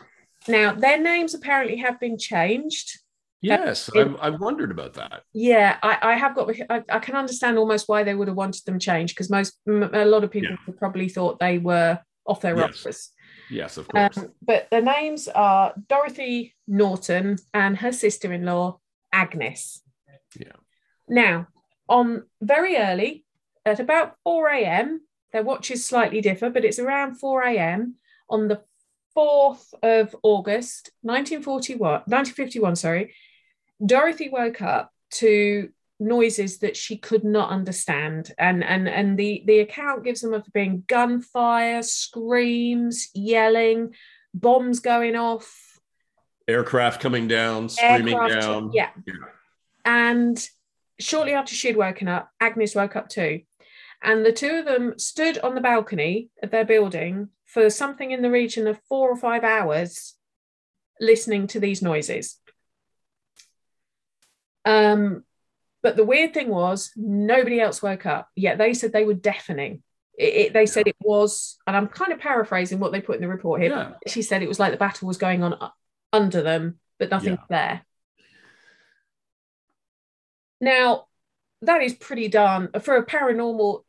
Now, their names apparently have been changed. Yes, it- I, I wondered about that. Yeah, I, I have got. I, I can understand almost why they would have wanted them changed because most a lot of people Yeah. probably thought they were off their Yes. rockers. Yes, of course. Um, but the names are Dorothy Norton and her sister in law, Agnes. Yeah. Now, on very early, at about 4 a.m., their watches slightly differ, but it's around 4 a.m. on the 4th of August, 1941, 1951, sorry, Dorothy woke up to noises that she could not understand. And and and the the account gives them of being gunfire screams yelling bombs going off. Aircraft coming down, screaming aircraft- down. yeah. Yeah. and shortly after she'd woken up agnes woke up too. And the two of them stood on the balcony of their building for something in the region of four or five hours listening to these noises. Um but the weird thing was nobody else woke up yet they said they were deafening it, it- they said it was and i'm kind of paraphrasing what they put in the report here Yeah. she said it was like the battle was going on uh, under them but nothing Yeah. there now that is pretty darn for a paranormal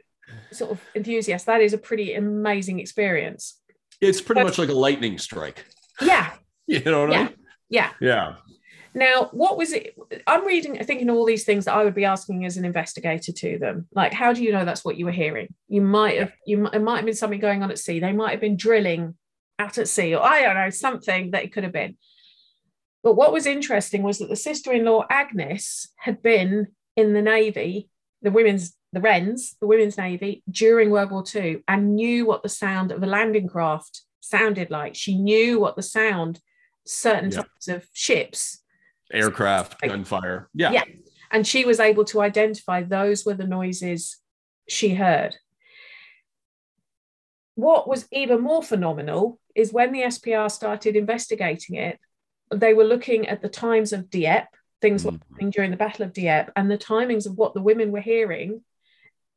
sort of enthusiast that is a pretty amazing experience It's pretty But- much like a lightning strike. yeah You know what I mean? yeah Yeah. Now, what was it? I'm reading, thinking all these things that I would be asking as an investigator to them. Like, how do you know that's what you were hearing? You might have, you might, it might have been something going on at sea. They might have been drilling out at sea, or I don't know, something that it could have been. But what was interesting was that the sister-in-law Agnes had been in the navy, the women's, the Wrens, the women's navy during World War II, and knew what the sound of a landing craft sounded like. She knew what the sound certain Yeah. types of ships Aircraft, gunfire. Yeah. Yeah. and she was able to identify those were the noises she heard. What was even more phenomenal is when the SPR started investigating it, they were looking at the times of Dieppe, things were Mhm. happening during the Battle of Dieppe, and the timings of what the women were hearing.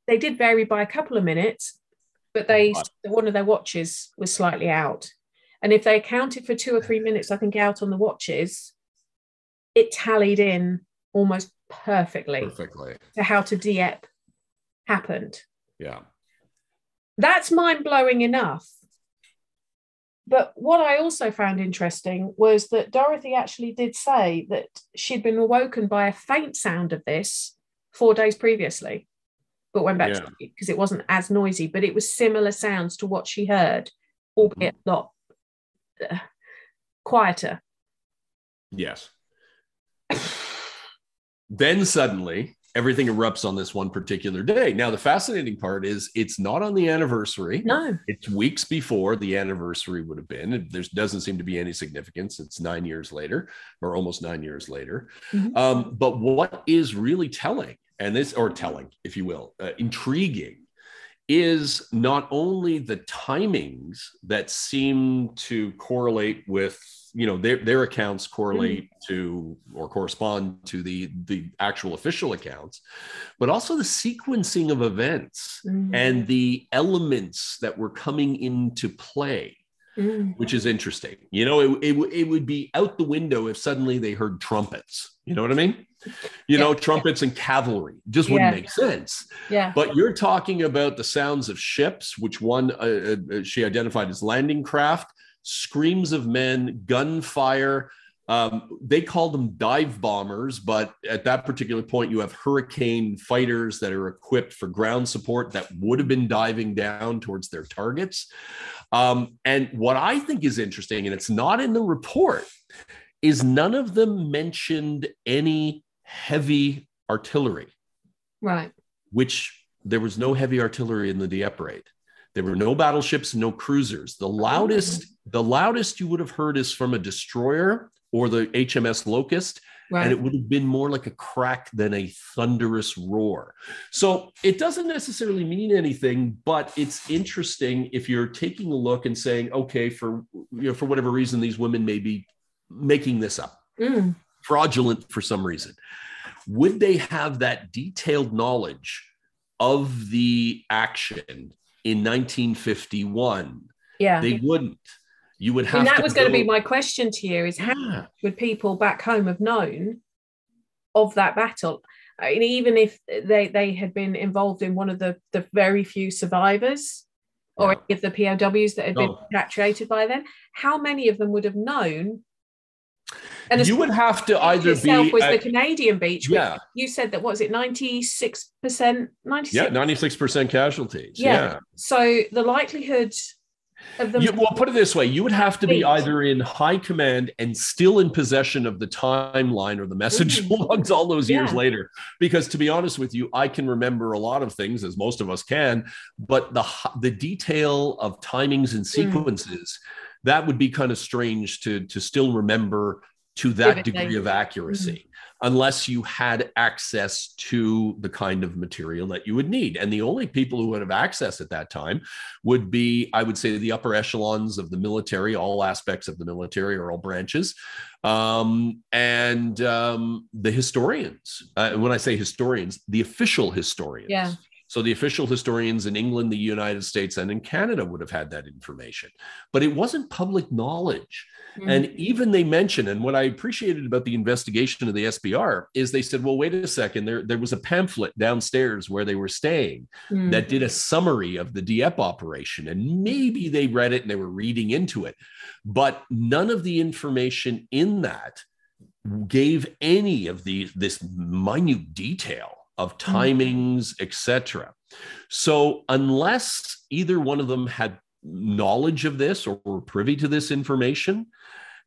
They did vary by a couple of minutes, but they one of their watches was slightly out. And if they accounted for two or three minutes, I think out on the watches, it tallied in almost perfectly Perfectly. to how to Dieppe happened. Yeah. That's mind blowing enough. but what I also found interesting was that Dorothy actually did say that she'd been awoken by a faint sound of this four days previously, but went back Yeah. to because it wasn't as noisy, but it was similar sounds to what she heard, albeit a lot uh, quieter. Yes. Then suddenly everything erupts on this one particular day. Now, the fascinating part is it's not on the anniversary. No. It's weeks before the anniversary would have been. There doesn't seem to be any significance. It's nine years later, or almost nine years later. Mhm. Um, but what is really telling, and this, or telling, if you will, uh, intriguing, is not only the timings that seem to correlate with, you know, their, their accounts correlate to or correspond to the the actual official accounts, but also the sequencing of events Mm. and the elements that were coming into play Mm. which is interesting you know it, it, it would be out the window if suddenly they heard trumpets you know what i mean you know trumpets and cavalry just wouldn't Yeah. make sense Yeah. but you're talking about the sounds of ships which one uh, uh, she identified as landing craft screams of men gunfire um, they call them dive bombers, but at that particular point, you have hurricane fighters that are equipped for ground support that would have been diving down towards their targets. Um, and what I think is interesting, and it's not in the report, is none of them mentioned any heavy artillery, Right. which there was no heavy artillery in the Dieppe raid. There were no battleships, no cruisers. The loudest, the loudest you would have heard is from a destroyer or the HMS Locust, Right. and it would have been more like a crack than a thunderous roar. So it doesn't necessarily mean anything, but it's interesting if you're taking a look and saying, okay, for you know, for whatever reason, these women may be making this up, Mm. fraudulent for some reason. Would they have that detailed knowledge of the action in 1951? Yeah. They wouldn't. You would have and that was going to be my question to you: is how Yeah. would people back home have known of that battle? I mean, even if they they had been involved in one of the the very few survivors or Yeah. any of the POWs that had been oh. No. repatriated by then, how many of them would have known? And you would have to either be was at- the Canadian beach. yeah you said that was it, ninety six percent, ninety yeah 96% casualties Yeah. yeah, So the likelihood. You, well put it this way you would have to be either in high command and still in possession of the timeline or the message Mm. logs all those years Yeah. later because to be honest with you i can remember a lot of things as most of us can but the the detail of timings and Mm. sequences that would be kind of strange to to still remember to that degree of accuracy unless you had access to the kind of material that you would need. And the only people who would have access at that time would be, I would say, the upper echelons of the military, all aspects of the military or all branches, um, and um, the historians. Uh, when I say historians, the official historians. Yeah. So the official historians in England, the United States, and in Canada would have had that information, but it wasn't public knowledge. Mm. And even they mention, and what I appreciated about the investigation of the SPR is they said, well, wait a second, there, there was a pamphlet downstairs where they were staying Mm. that did a summary of the Dieppe operation. And maybe they read it and they were reading into it. But none of the information in that gave any of the this minute detail of timings, etc. So unless either one of them had knowledge of this or were privy to this information,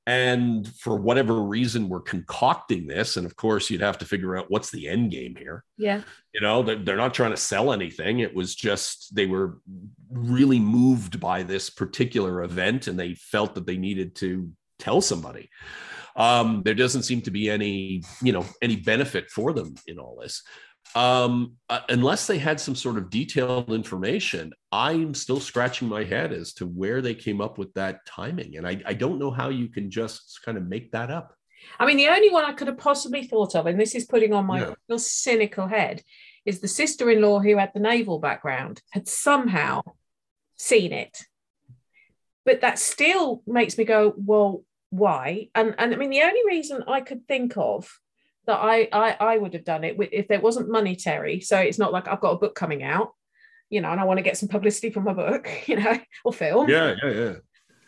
and for whatever reason we're concocting this, and of course you'd have to figure out what's the end game here. Yeah. you know they're, they're not trying to sell anything. It was just they were really moved by this particular event and they felt that they needed to tell somebody. Um, there doesn't seem to be any you know any benefit for them in all this um, uh, unless they had some sort of detailed information i'm still scratching my head as to where they came up with that timing and i, I don't know how you can just kind of make that up I mean, the only one I could have possibly thought of, and this is putting on my cynical head, is the sister in law who had the naval background had somehow seen it. But that still makes me go, well, why? And, and I mean, the only reason I could think of that I, I, I would have done it if there wasn't monetary, so it's not like I've got a book coming out, you know, and I want to get some publicity for my book, you know, or film yeah yeah yeah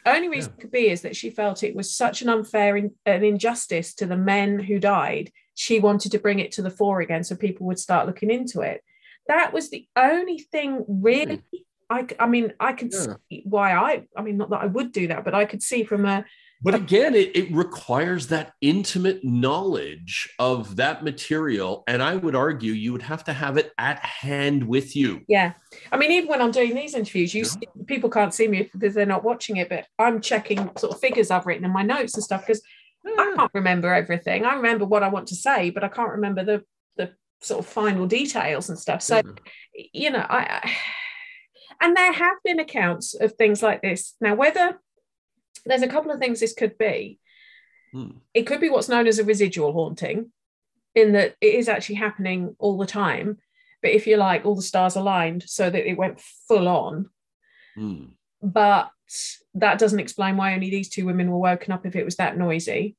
Only reason yeah. could be is that she felt it was such an unfair in, an injustice to the men who died. She wanted to bring it to the fore again so people would start looking into it. That was the only thing really. Hmm. I, I mean, I could yeah. see why I, I mean, not that I would do that, but I could see from a but again, it, it requires that intimate knowledge of that material. And I would argue you would have to have it at hand with you. Yeah. I mean, even when I'm doing these interviews, you yeah. see, people can't see me because they're not watching it, but I'm checking sort of figures I've written in my notes and stuff because yeah. I can't remember everything. I remember what I want to say, but I can't remember the, the sort of final details and stuff. So, yeah. you know, I, I and there have been accounts of things like this. Now, whether there's a couple of things this could be. Hmm. It could be what's known as a residual haunting, in that it is actually happening all the time. But if you like, all the stars aligned so that it went full on. Hmm. But that doesn't explain why only these two women were woken up if it was that noisy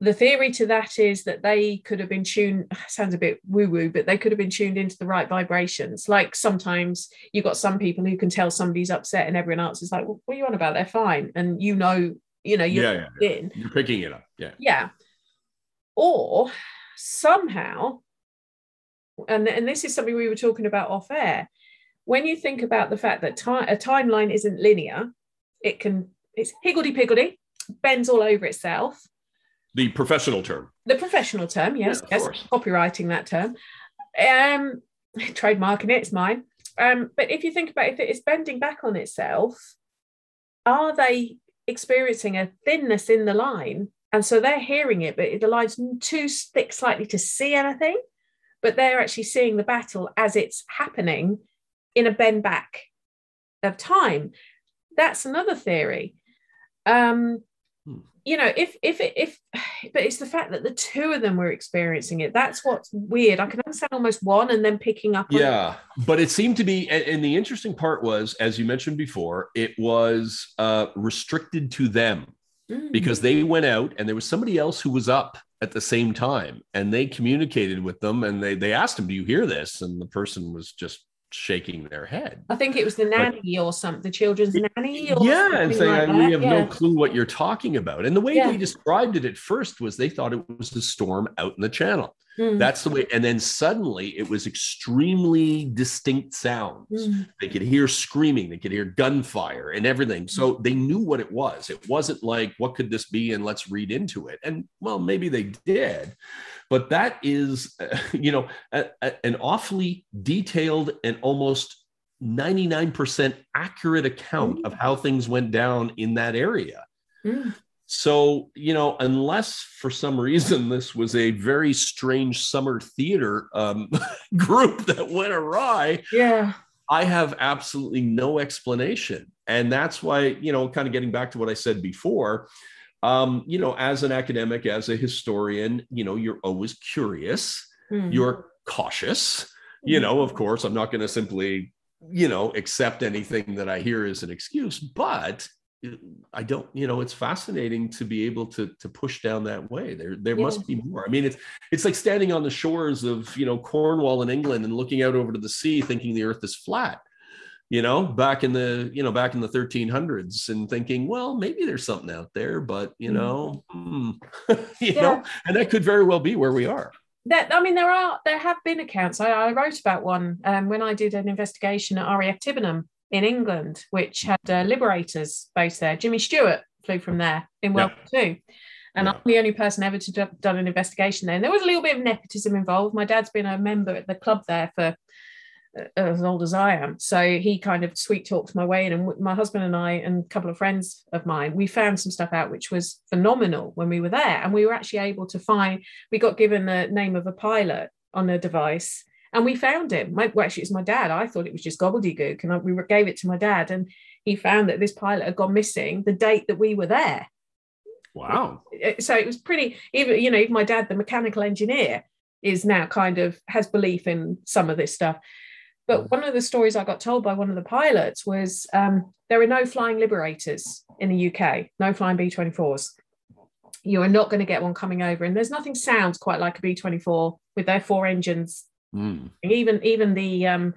the theory to that is that they could have been tuned sounds a bit woo woo but they could have been tuned into the right vibrations. Like sometimes you've got some people who can tell somebody's upset and everyone else is like well, what are you on about? They're fine. And you know you know you're yeah, yeah, yeah. you're picking it up. Yeah. Yeah. Or somehow and, and this is something we were talking about off air when you think about the fact that time, a timeline isn't linear it can it's higgledy piggledy bends all over itself the professional term. The professional term, yes, yes, copywriting that term. Um, trademarking it, it's mine. Um, but if you think about it, if it's bending back on itself, are they experiencing a thinness in the line? And so they're hearing it, but the line's too thick slightly to see anything, but they're actually seeing the battle as it's happening in a bend back of time. That's another theory. Um, you know if if if but it's the fact that the two of them were experiencing it. That's what's weird. I can understand almost one and then picking up yeah but it seemed to be and, and, the interesting part was as you mentioned before it was uh restricted to them mm. because they went out and there was somebody else who was up at the same time and they communicated with them and they they asked him do you hear this? And the person was just shaking their head. I think it was the nanny or something, the children's nanny. yeah, and saying, like we have yeah. no clue what you're talking about. And the way yeah. they described it at first was they thought it was a storm out in the channel. Mm. That's the way. And then suddenly it was extremely distinct sounds. Mm. They could hear screaming, they could hear gunfire and everything. So mm. they knew what it was. It wasn't like, what could this be? And let's read into it. And well, maybe they did. But that is, you know, a, a, an awfully detailed and almost 99% accurate account of how things went down in that area. Mm. So, you know, unless for some reason this was a very strange summer theater um, group that went awry, yeah, I have absolutely no explanation. And that's why, you know, kind of getting back to what I said before, um, you know, as an academic, as a historian, you know, you're always curious, mm-hmm. you're cautious. You hmm. know, of course, I'm not going to simply, you know, accept anything that I hear as an excuse, but I don't, you know, it's fascinating to be able to to push down that way. There, there yeah. must be more. I mean, it's it's like standing on the shores of you know Cornwall in England and looking out over to the sea, thinking the Earth is flat. You know, back in the you know back in the 1300s, and thinking, well, maybe there's something out there, but you mm. know, mm. you yeah. know, and that could very well be where we are. That I mean, there are there have been accounts. I, I wrote about one um, when I did an investigation at RAF Tibenham in England, which had uh, liberators based there. Jimmy Stewart flew from there in World War II. And yeah. I'm the only person ever to have done an investigation there. And there was a little bit of nepotism involved. My dad's been a member at the club there for as old as I am. So he kind of sweet talked my way in. And my husband and I and a couple of friends of mine, we found some stuff out which was phenomenal when we were there. And we were actually able to find, we got given the name of a pilot on a device and we found him. My, well, actually, it's my dad. I thought it was just gobbledygook, and I, we gave it to my dad, and he found that this pilot had gone missing the date that we were there. Wow! Uh, uh, so it was pretty. Even you know, even my dad, the mechanical engineer, is now kind of has belief in some of this stuff. But one of the stories I got told by one of the pilots was um, there are no flying liberators in the UK, no flying B 24s. You are not going to get one coming over. And there's nothing sounds quite like a B 24 with their four engines Mm. Even even the um,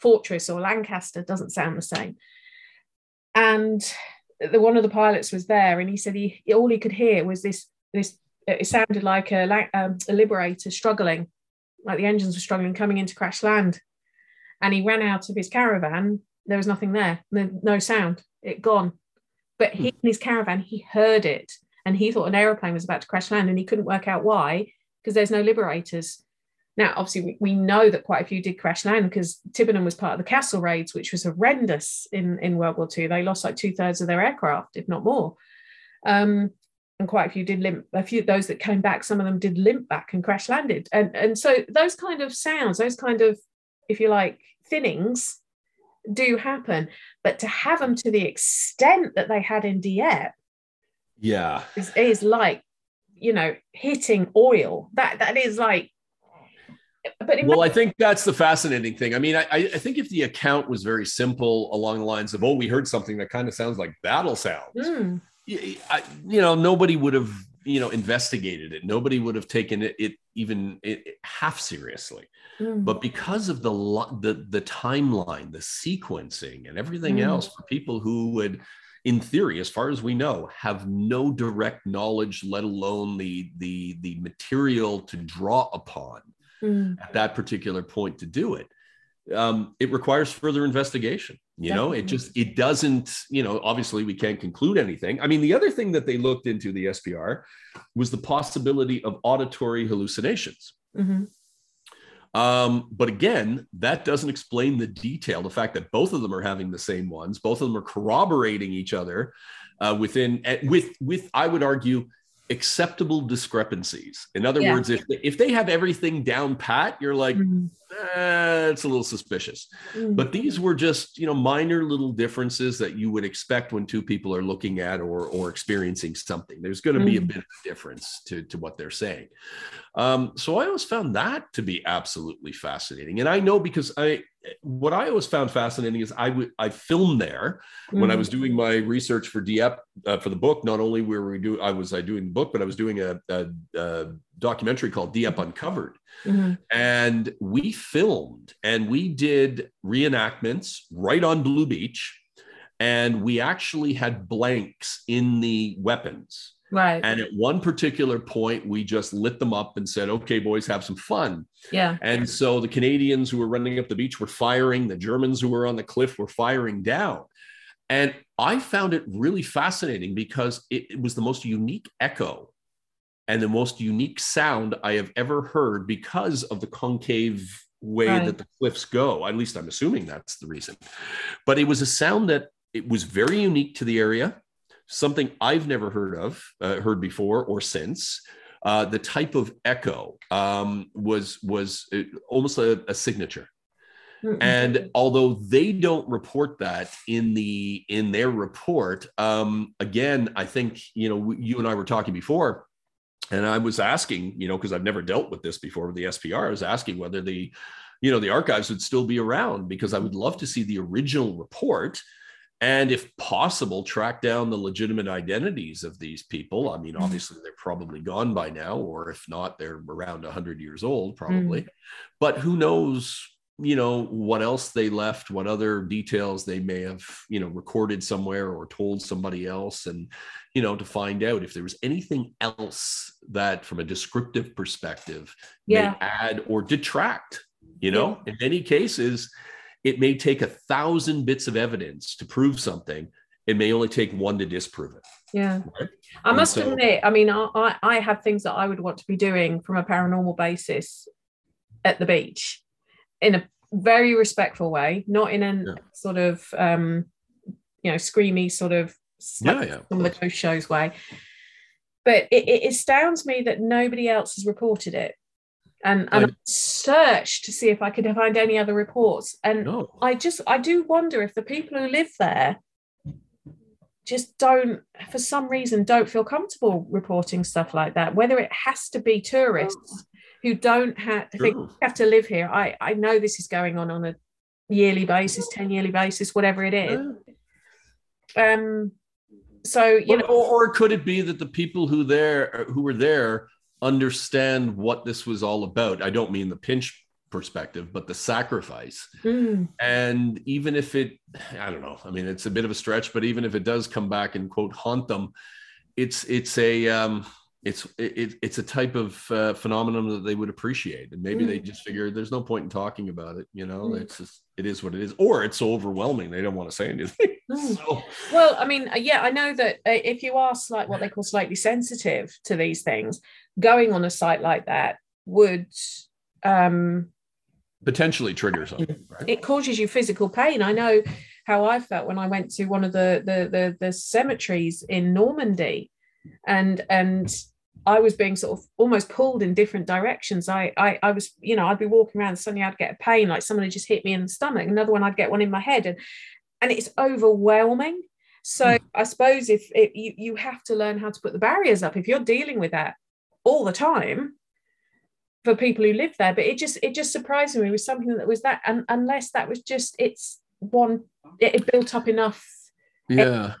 Fortress or Lancaster doesn't sound the same. And the one of the pilots was there, and he said he all he could hear was this this. It sounded like a, um, a liberator struggling, like the engines were struggling, coming into crash land. And he ran out of his caravan. There was nothing there, no sound. It gone. But he in his caravan, he heard it, and he thought an aeroplane was about to crash land, and he couldn't work out why because there's no liberators. Now, obviously, we, we know that quite a few did crash land because Tibenham was part of the Kassel raids, which was horrendous in, in World War II. They lost like two thirds of their aircraft, if not more. Um, and quite a few did limp. A few those that came back, some of them did limp back and crash landed. And and so those kind of sounds, those kind of, if you like, thinnings, do happen. But to have them to the extent that they had in Dieppe, yeah, is, is like, you know, hitting oil. That that is like but well, I think that's the fascinating thing. I mean, I, I think if the account was very simple along the lines of, oh, we heard something that kind of sounds like battle sounds, mm. you, I, you know, nobody would have, you know, investigated it. Nobody would have taken it, it even it, half seriously. Mm. But because of the, the the timeline, the sequencing, and everything mm. else, for people who would, in theory, as far as we know, have no direct knowledge, let alone the the the material to draw upon mm. at that particular point to do it um, it requires further investigation you Definitely. know it just it doesn't you know obviously we can't conclude anything i mean the other thing that they looked into the spr was the possibility of auditory hallucinations mm-hmm. um, but again that doesn't explain the detail the fact that both of them are having the same ones both of them are corroborating each other uh, within with with i would argue acceptable discrepancies. In other yeah. words, if if they have everything down pat, you're like, mm-hmm. eh, it's a little suspicious. Mm-hmm. But these were just you know minor little differences that you would expect when two people are looking at or or experiencing something. There's going to mm-hmm. be a mm-hmm. bit of a difference to to what they're saying. Um, so I always found that to be absolutely fascinating, and I know because I what I always found fascinating is I would I filmed there mm-hmm. when I mm. was doing my research for Dieppe uh, for the book. Not only were we do I was I doing the book, but I was doing a, a, a documentary called Dieppe Uncovered, mm-hmm. and we filmed and we did reenactments right on Blue Beach, and we actually had blanks in the weapons. Right. And at one particular point, we just lit them up and said, okay, boys, have some fun. Yeah. And so the Canadians who were running up the beach were firing, the Germans who were on the cliff were firing down. And I found it really fascinating because it, it was the most unique echo and the most unique sound I have ever heard because of the concave way right. that the cliffs go. At least I'm assuming that's the reason. But it was a sound that it was very unique to the area something I've never heard of, uh, heard before or since. Uh, the type of echo um, was was uh, almost a, a signature. Mm-hmm. And although they don't report that in the in their report, um, again, I think you know you and I were talking before, and I was asking, you know, because I've never dealt with this before with the SPR. I was asking whether the you know the archives would still be around because I would love to see the original report and if possible track down the legitimate identities of these people i mean mm. obviously they're probably gone by now or if not they're around 100 years old probably mm. but who knows you know what else they left what other details they may have you know recorded somewhere or told somebody else and you know to find out if there was anything else that from a descriptive perspective yeah. may add or detract you know yeah. in many cases it may take a thousand bits of evidence to prove something. It may only take one to disprove it. Yeah. Right? I must so, admit, I mean, I, I have things that I would want to be doing from a paranormal basis at the beach in a very respectful way, not in a yeah. sort of, um, you know, screamy sort of yeah, yeah, some of the ghost shows way. But it, it astounds me that nobody else has reported it and, and I, I searched to see if I could find any other reports. And no. I just I do wonder if the people who live there just don't for some reason don't feel comfortable reporting stuff like that whether it has to be tourists who don't have think have to live here i i know this is going on on a yearly basis 10 yearly basis whatever it is um so you know or, or could it be that the people who there who were there understand what this was all about. I don't mean the pinch perspective, but the sacrifice. Mm. And even if it, I don't know, I mean, it's a bit of a stretch, but even if it does come back and quote haunt them, it's it's a um, it's it, it's a type of uh, phenomenon that they would appreciate, and maybe mm. they just figure there's no point in talking about it. You know, mm. it's just it is what it is, or it's so overwhelming they don't want to say anything. Mm. so. Well, I mean, uh, yeah, I know that uh, if you are like what they call slightly sensitive to these things, going on a site like that would um potentially trigger something right? it causes you physical pain i know how i felt when i went to one of the the the, the cemeteries in normandy and and I was being sort of almost pulled in different directions. I, I, I was, you know, I'd be walking around, suddenly I'd get a pain, like someone had just hit me in the stomach. Another one, I'd get one in my head, and and it's overwhelming. So mm. I suppose if it, you you have to learn how to put the barriers up if you're dealing with that all the time, for people who live there but it just it just surprised me with something that was that and unless that was just it's one it, it built up enough yeah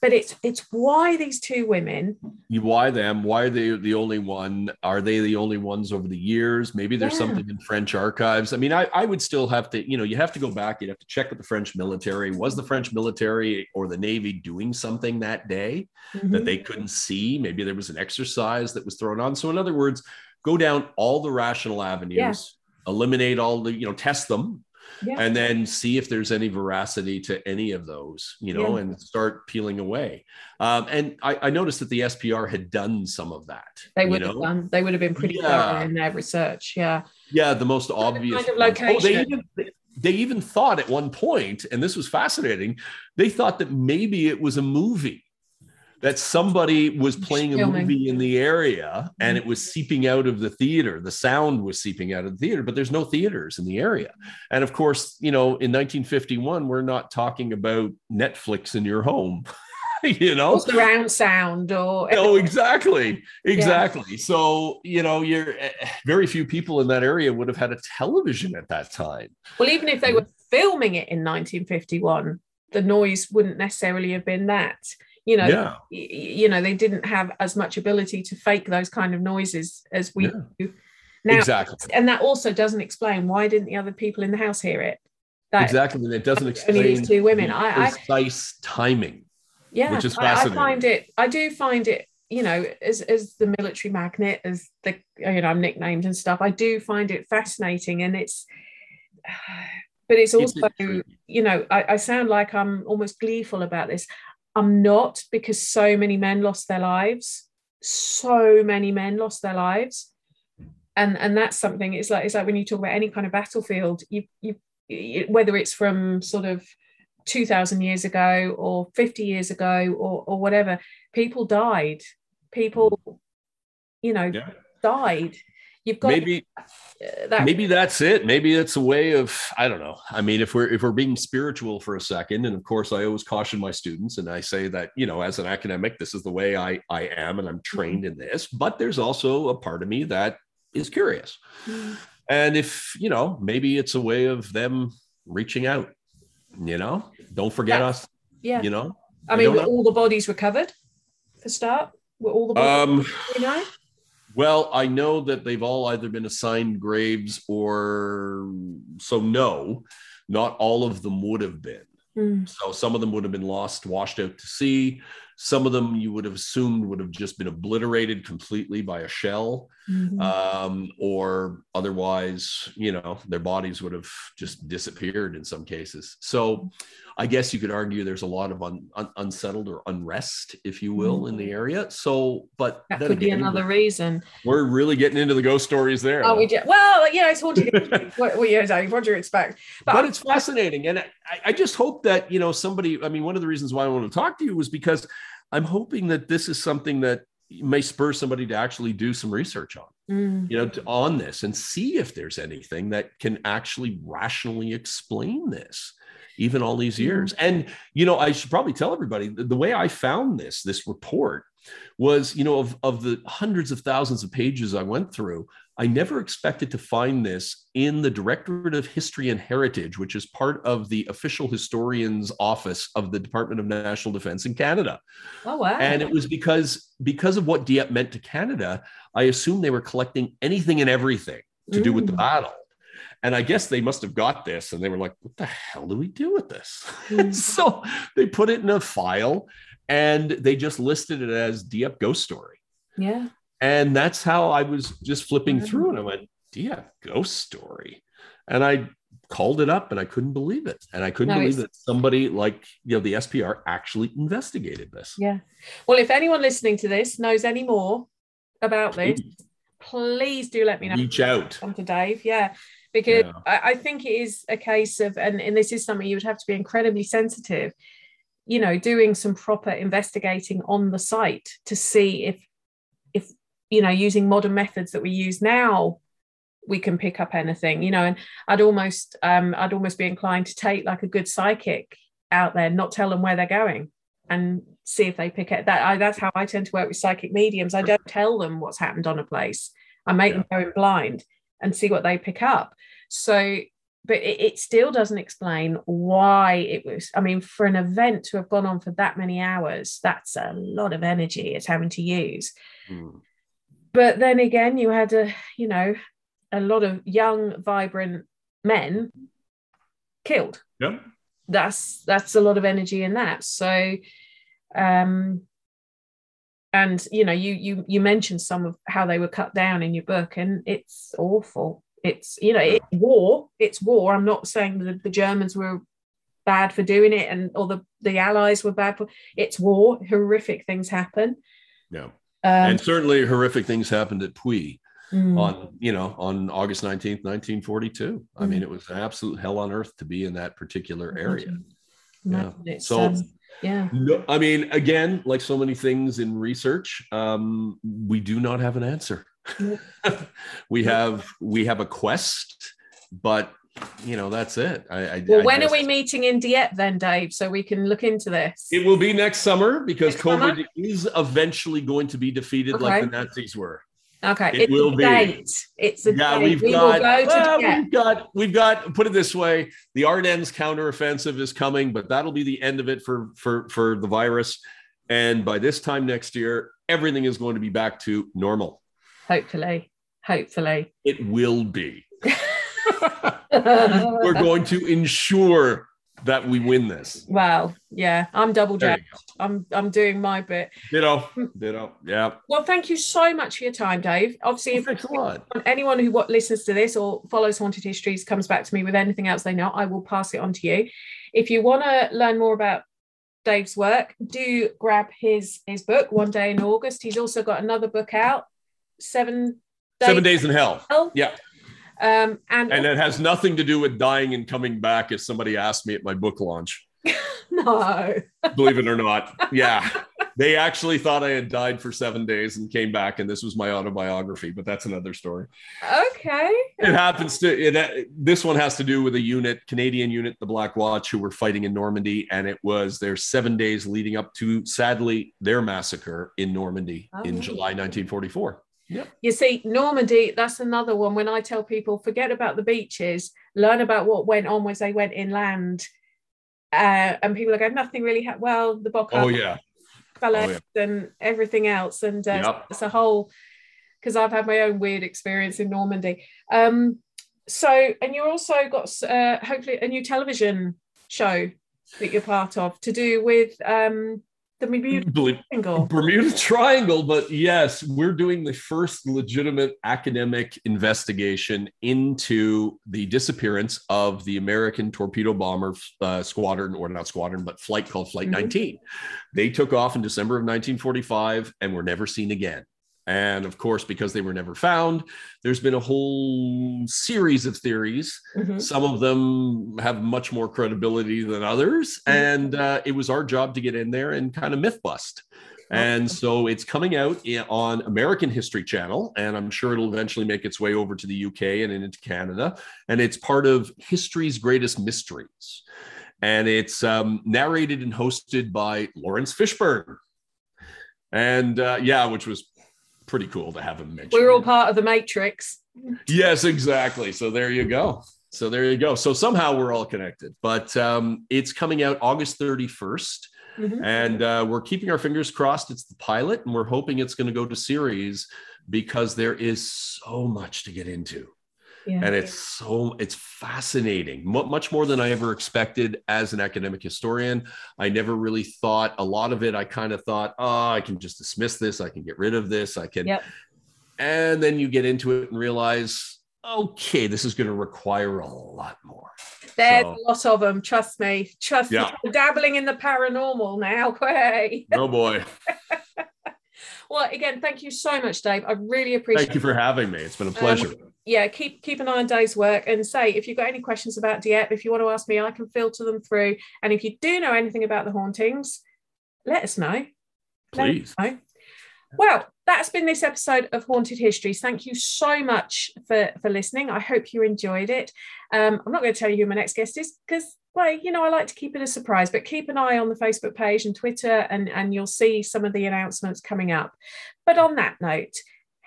but it's it's why these two women why them why are they the only one are they the only ones over the years maybe there's yeah. something in french archives i mean I, I would still have to you know you have to go back you'd have to check with the french military was the french military or the navy doing something that day mm-hmm. that they couldn't see maybe there was an exercise that was thrown on so in other words go down all the rational avenues, yeah. eliminate all the, you know, test them. Yeah. And then see if there's any veracity to any of those, you know, yeah. and start peeling away. Um, and I, I, noticed that the SPR had done some of that. They would have done. They would have been pretty thorough in their research. Yeah. Yeah, the most obvious. Kind of location. Oh, they even they even thought at one point, and this was fascinating. They thought that maybe it was a movie that somebody was playing a movie in the area and it mm-hmm. was seeping out of the theater. The sound was seeping out of the theater, but there's no theaters in the area. And of course, you know, in 1951, we're not talking about Netflix in your home. you know, surround sound or oh, exactly, exactly. Yeah. So you know, you're eh, eh, very few people in that area would have had a television at that time. Well, even if they mm-hmm. were filming it in 1951, the noise wouldn't necessarily have been that you know yeah. y- you know they didn't have as much ability to fake those kind of noises as we yeah. do. Now exactly. and that also doesn't explain why didn't the other people in the house hear it? That, exactly and it doesn't explain these two women the I, precise I, timing yeah which is fascinating I, I find it i do find it you know as as the military magnet as the you know i'm nicknamed and stuff i do find it fascinating and it's but it's also you know I, I, sound like i'm almost gleeful about this I'm not because so many men lost their lives. So many men lost their lives. And and that's something it's like it's like when you talk about any kind of battlefield, you you, whether it's from sort of 2000 years ago or 50 years ago or or whatever, people died. People you know yeah. died you've got maybe that. maybe that's it. Maybe it's a way of i don't know. I mean if we're if we're being spiritual for a second and of course i always caution my students and i say that you know as an academic this is the way i i am and i'm mm-hmm. trained in this but there's also a part of me that is curious. Mm-hmm. and if you know maybe it's a way of them reaching out you know? Don't forget us yeah. you know? I mean all the bodies recovered for start? Were all the bodies um you know well, I know that they've all either been assigned graves or so no, not all of them would have been. Mm. So some of them would have been lost, washed out to sea. Some of them you would have assumed would have just been obliterated completely by a shell, mm-hmm. um, or otherwise, you know, their bodies would have just disappeared in some cases. So I guess you could argue there's a lot of un, un, unsettled or unrest, if you will, mm-hmm. in the mm-hmm. area. So, but that could again, be another reason. We're really getting into the ghost stories there. Oh, we did. Well, yeah, it's haunted. what, what, yeah, what do you expect? But, but it's fascinating, and I, I just hope that you know somebody. I mean, one of the reasons why I want to talk to you was because I'm hoping that this is something that may spur somebody to actually do some research on, mm. you know, to, on this and see if there's anything that can actually rationally explain this, even all these years. Mm. And you know, I should probably tell everybody the, the way I found this this report was, you know, of of the hundreds of thousands of pages I went through, I never expected to find this in the Directorate of History and Heritage, which is part of the official historian's office of the Department of National Defense in Canada. Oh wow. And it was because because of what Dieppe meant to Canada, I assumed they were collecting anything and everything to mm. do with the mm. battle. And I guess they must have got this and they were like, what the hell do we do with this? Mm. so they put it in a file and they just listed it as Dieppe Ghost Story. Yeah. And that's how I was just flipping Mhm. through and I went, Dieppe Ghost Story. And I called it up and I couldn't believe it. And I couldn't No, believe that somebody like, you know, the SPR actually investigated this. Yeah. Well, if anyone listening to this knows any more about this, please do let me know. Reach out. Come to Dave, yeah, because Yeah. I, I think it is a case of, and, and this is something you would have to be incredibly sensitive, you know, doing some proper investigating on the site to see if you know, using modern methods that we use now, we can pick up anything, you know. And I'd almost, um, I'd almost be inclined to take like a good psychic out there, not tell them where they're going, and see if they pick it. That I, that's how I tend to work with psychic mediums. I don't tell them what's happened on a place. I make them go in blind and see what they pick up. So, but it, it still doesn't explain why it was. I mean, for an event to have gone on for that many hours, that's a lot of energy it's having to use. Hmm. But then again, you had a, you know, a lot of young, vibrant men killed. Yeah. that's that's a lot of energy in that. So um and you know you you you mentioned some of how they were cut down in your book and it's awful. It's you know it's war it's war. I'm not saying that the germans were bad for doing it and or the the allies were bad for it's war. Horrific things happen. Yeah. Um, and certainly horrific things happened at Puys mm, on, you know, on August 19th, 1942. I mean, Mm. it was absolute hell on earth to be in that particular area. imagine- Yeah. imagine So- um, yeah No, I mean, again, like so many things in research, um, we do not have an answer. We have we have a quest, but you know that's it. I, I well I when just- are we meeting in dieppe then dave so we can look into this It will be next summer because Next summer? COVID is eventually going to be defeated like the Nazis were. Okay, It it's will a be. It's a Yeah, date. we've we got, will go to well, we've got, we've got. Put it this way: the Ardennes counteroffensive is coming, but that'll be the end of it for for for the virus. And by this time next year, everything is going to be back to normal. Hopefully, hopefully. It will be. We're going to ensure that we win this. well, yeah, I'm double jacked. I'm I'm doing my bit. Ditto, ditto. Yeah. Well, thank you so much for your time, Dave. Obviously, if Thanks a lot. anyone who what listens to this or follows Haunted Histories comes back to me with anything else they know, I will pass it on to you. If you want to learn more about Dave's work, do grab his his book, One Day in August. He's also got another book out, Seven Days. Seven days in hell. Hell. Yeah. Um, and, And it has nothing to do with dying and coming back, as somebody asked me at my book launch. no. Believe it or not. Yeah. They actually thought I had died for seven days and came back, and this was my autobiography, but that's another story. Okay. It happens to it, this one has to do with a unit, Canadian unit, the Black Watch, who were fighting in Normandy, and it was their seven days leading up to, sadly, their massacre in Normandy in Oh. July 1944. You see, Normandy, that's another one. When I tell people, forget about the beaches, learn about what went on when they went inland. Uh, and people are going, nothing really happened. Well, the Bocca Oh yeah, fell Oh, yeah. and everything else. And uh, Yep. it's a whole, because I've had my own weird experience in Normandy. Um, so, and you also got uh, hopefully a new television show that you're part of to do with um, the Bermuda Triangle. Bermuda Triangle, but yes, we're doing the first legitimate academic investigation into the disappearance of the American torpedo bomber uh, squadron, or not squadron, but flight called Flight Mhm. 19. They took off in December of 1945 and were never seen again. And of course, because they were never found, there's been a whole series of theories. Mhm. some of them have much more credibility than others. Mhm. and uh, it was our job to get in there and kind of myth bust. And so it's coming out on american history channel and i'm sure it'll eventually make its way over to the uk and into canada. And it's part of history's greatest mysteries. And it's um, narrated and hosted by laurence fishburne. And uh, yeah which was pretty cool to have him mentioned We're all part of the Matrix. Yes, exactly. So there you go. So there you go. So somehow we're all connected. But um, it's coming out August 31st. Mhm. And uh, we're keeping our fingers crossed. It's the pilot, and we're hoping it's going to go to series because there is so much to get into. Yeah. And it's so it's fascinating, much more than I ever expected as an academic historian. I never really thought a lot of it. I kind of thought, oh, I can just dismiss this. I can get rid of this. I can. Yep. And then you get into it and realize, okay, this is going to require a lot more. There's so, a lot of them. Trust me. Trust yeah. me. dabbling in the paranormal now. Hey. No boy. well, again, thank you so much, Dave. I really appreciate. Thank you for having me. It's been a um, pleasure. Um, yeah, keep keep an eye on Dave's work and say if you've got any questions about Dieppe, if you want to ask me, I can filter them through. And if you do know anything about the hauntings, let us know. Please. Us know. Well, that's been this episode of Haunted Histories. Thank you so much for, for listening. I hope you enjoyed it. Um, I'm not going to tell you who my next guest is because, well, you know, I like to keep it a surprise, but keep an eye on the Facebook page and Twitter, and, and you'll see some of the announcements coming up. But on that note,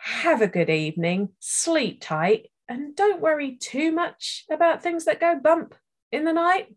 have a good evening, sleep tight, and don't worry too much about things that go bump in the night.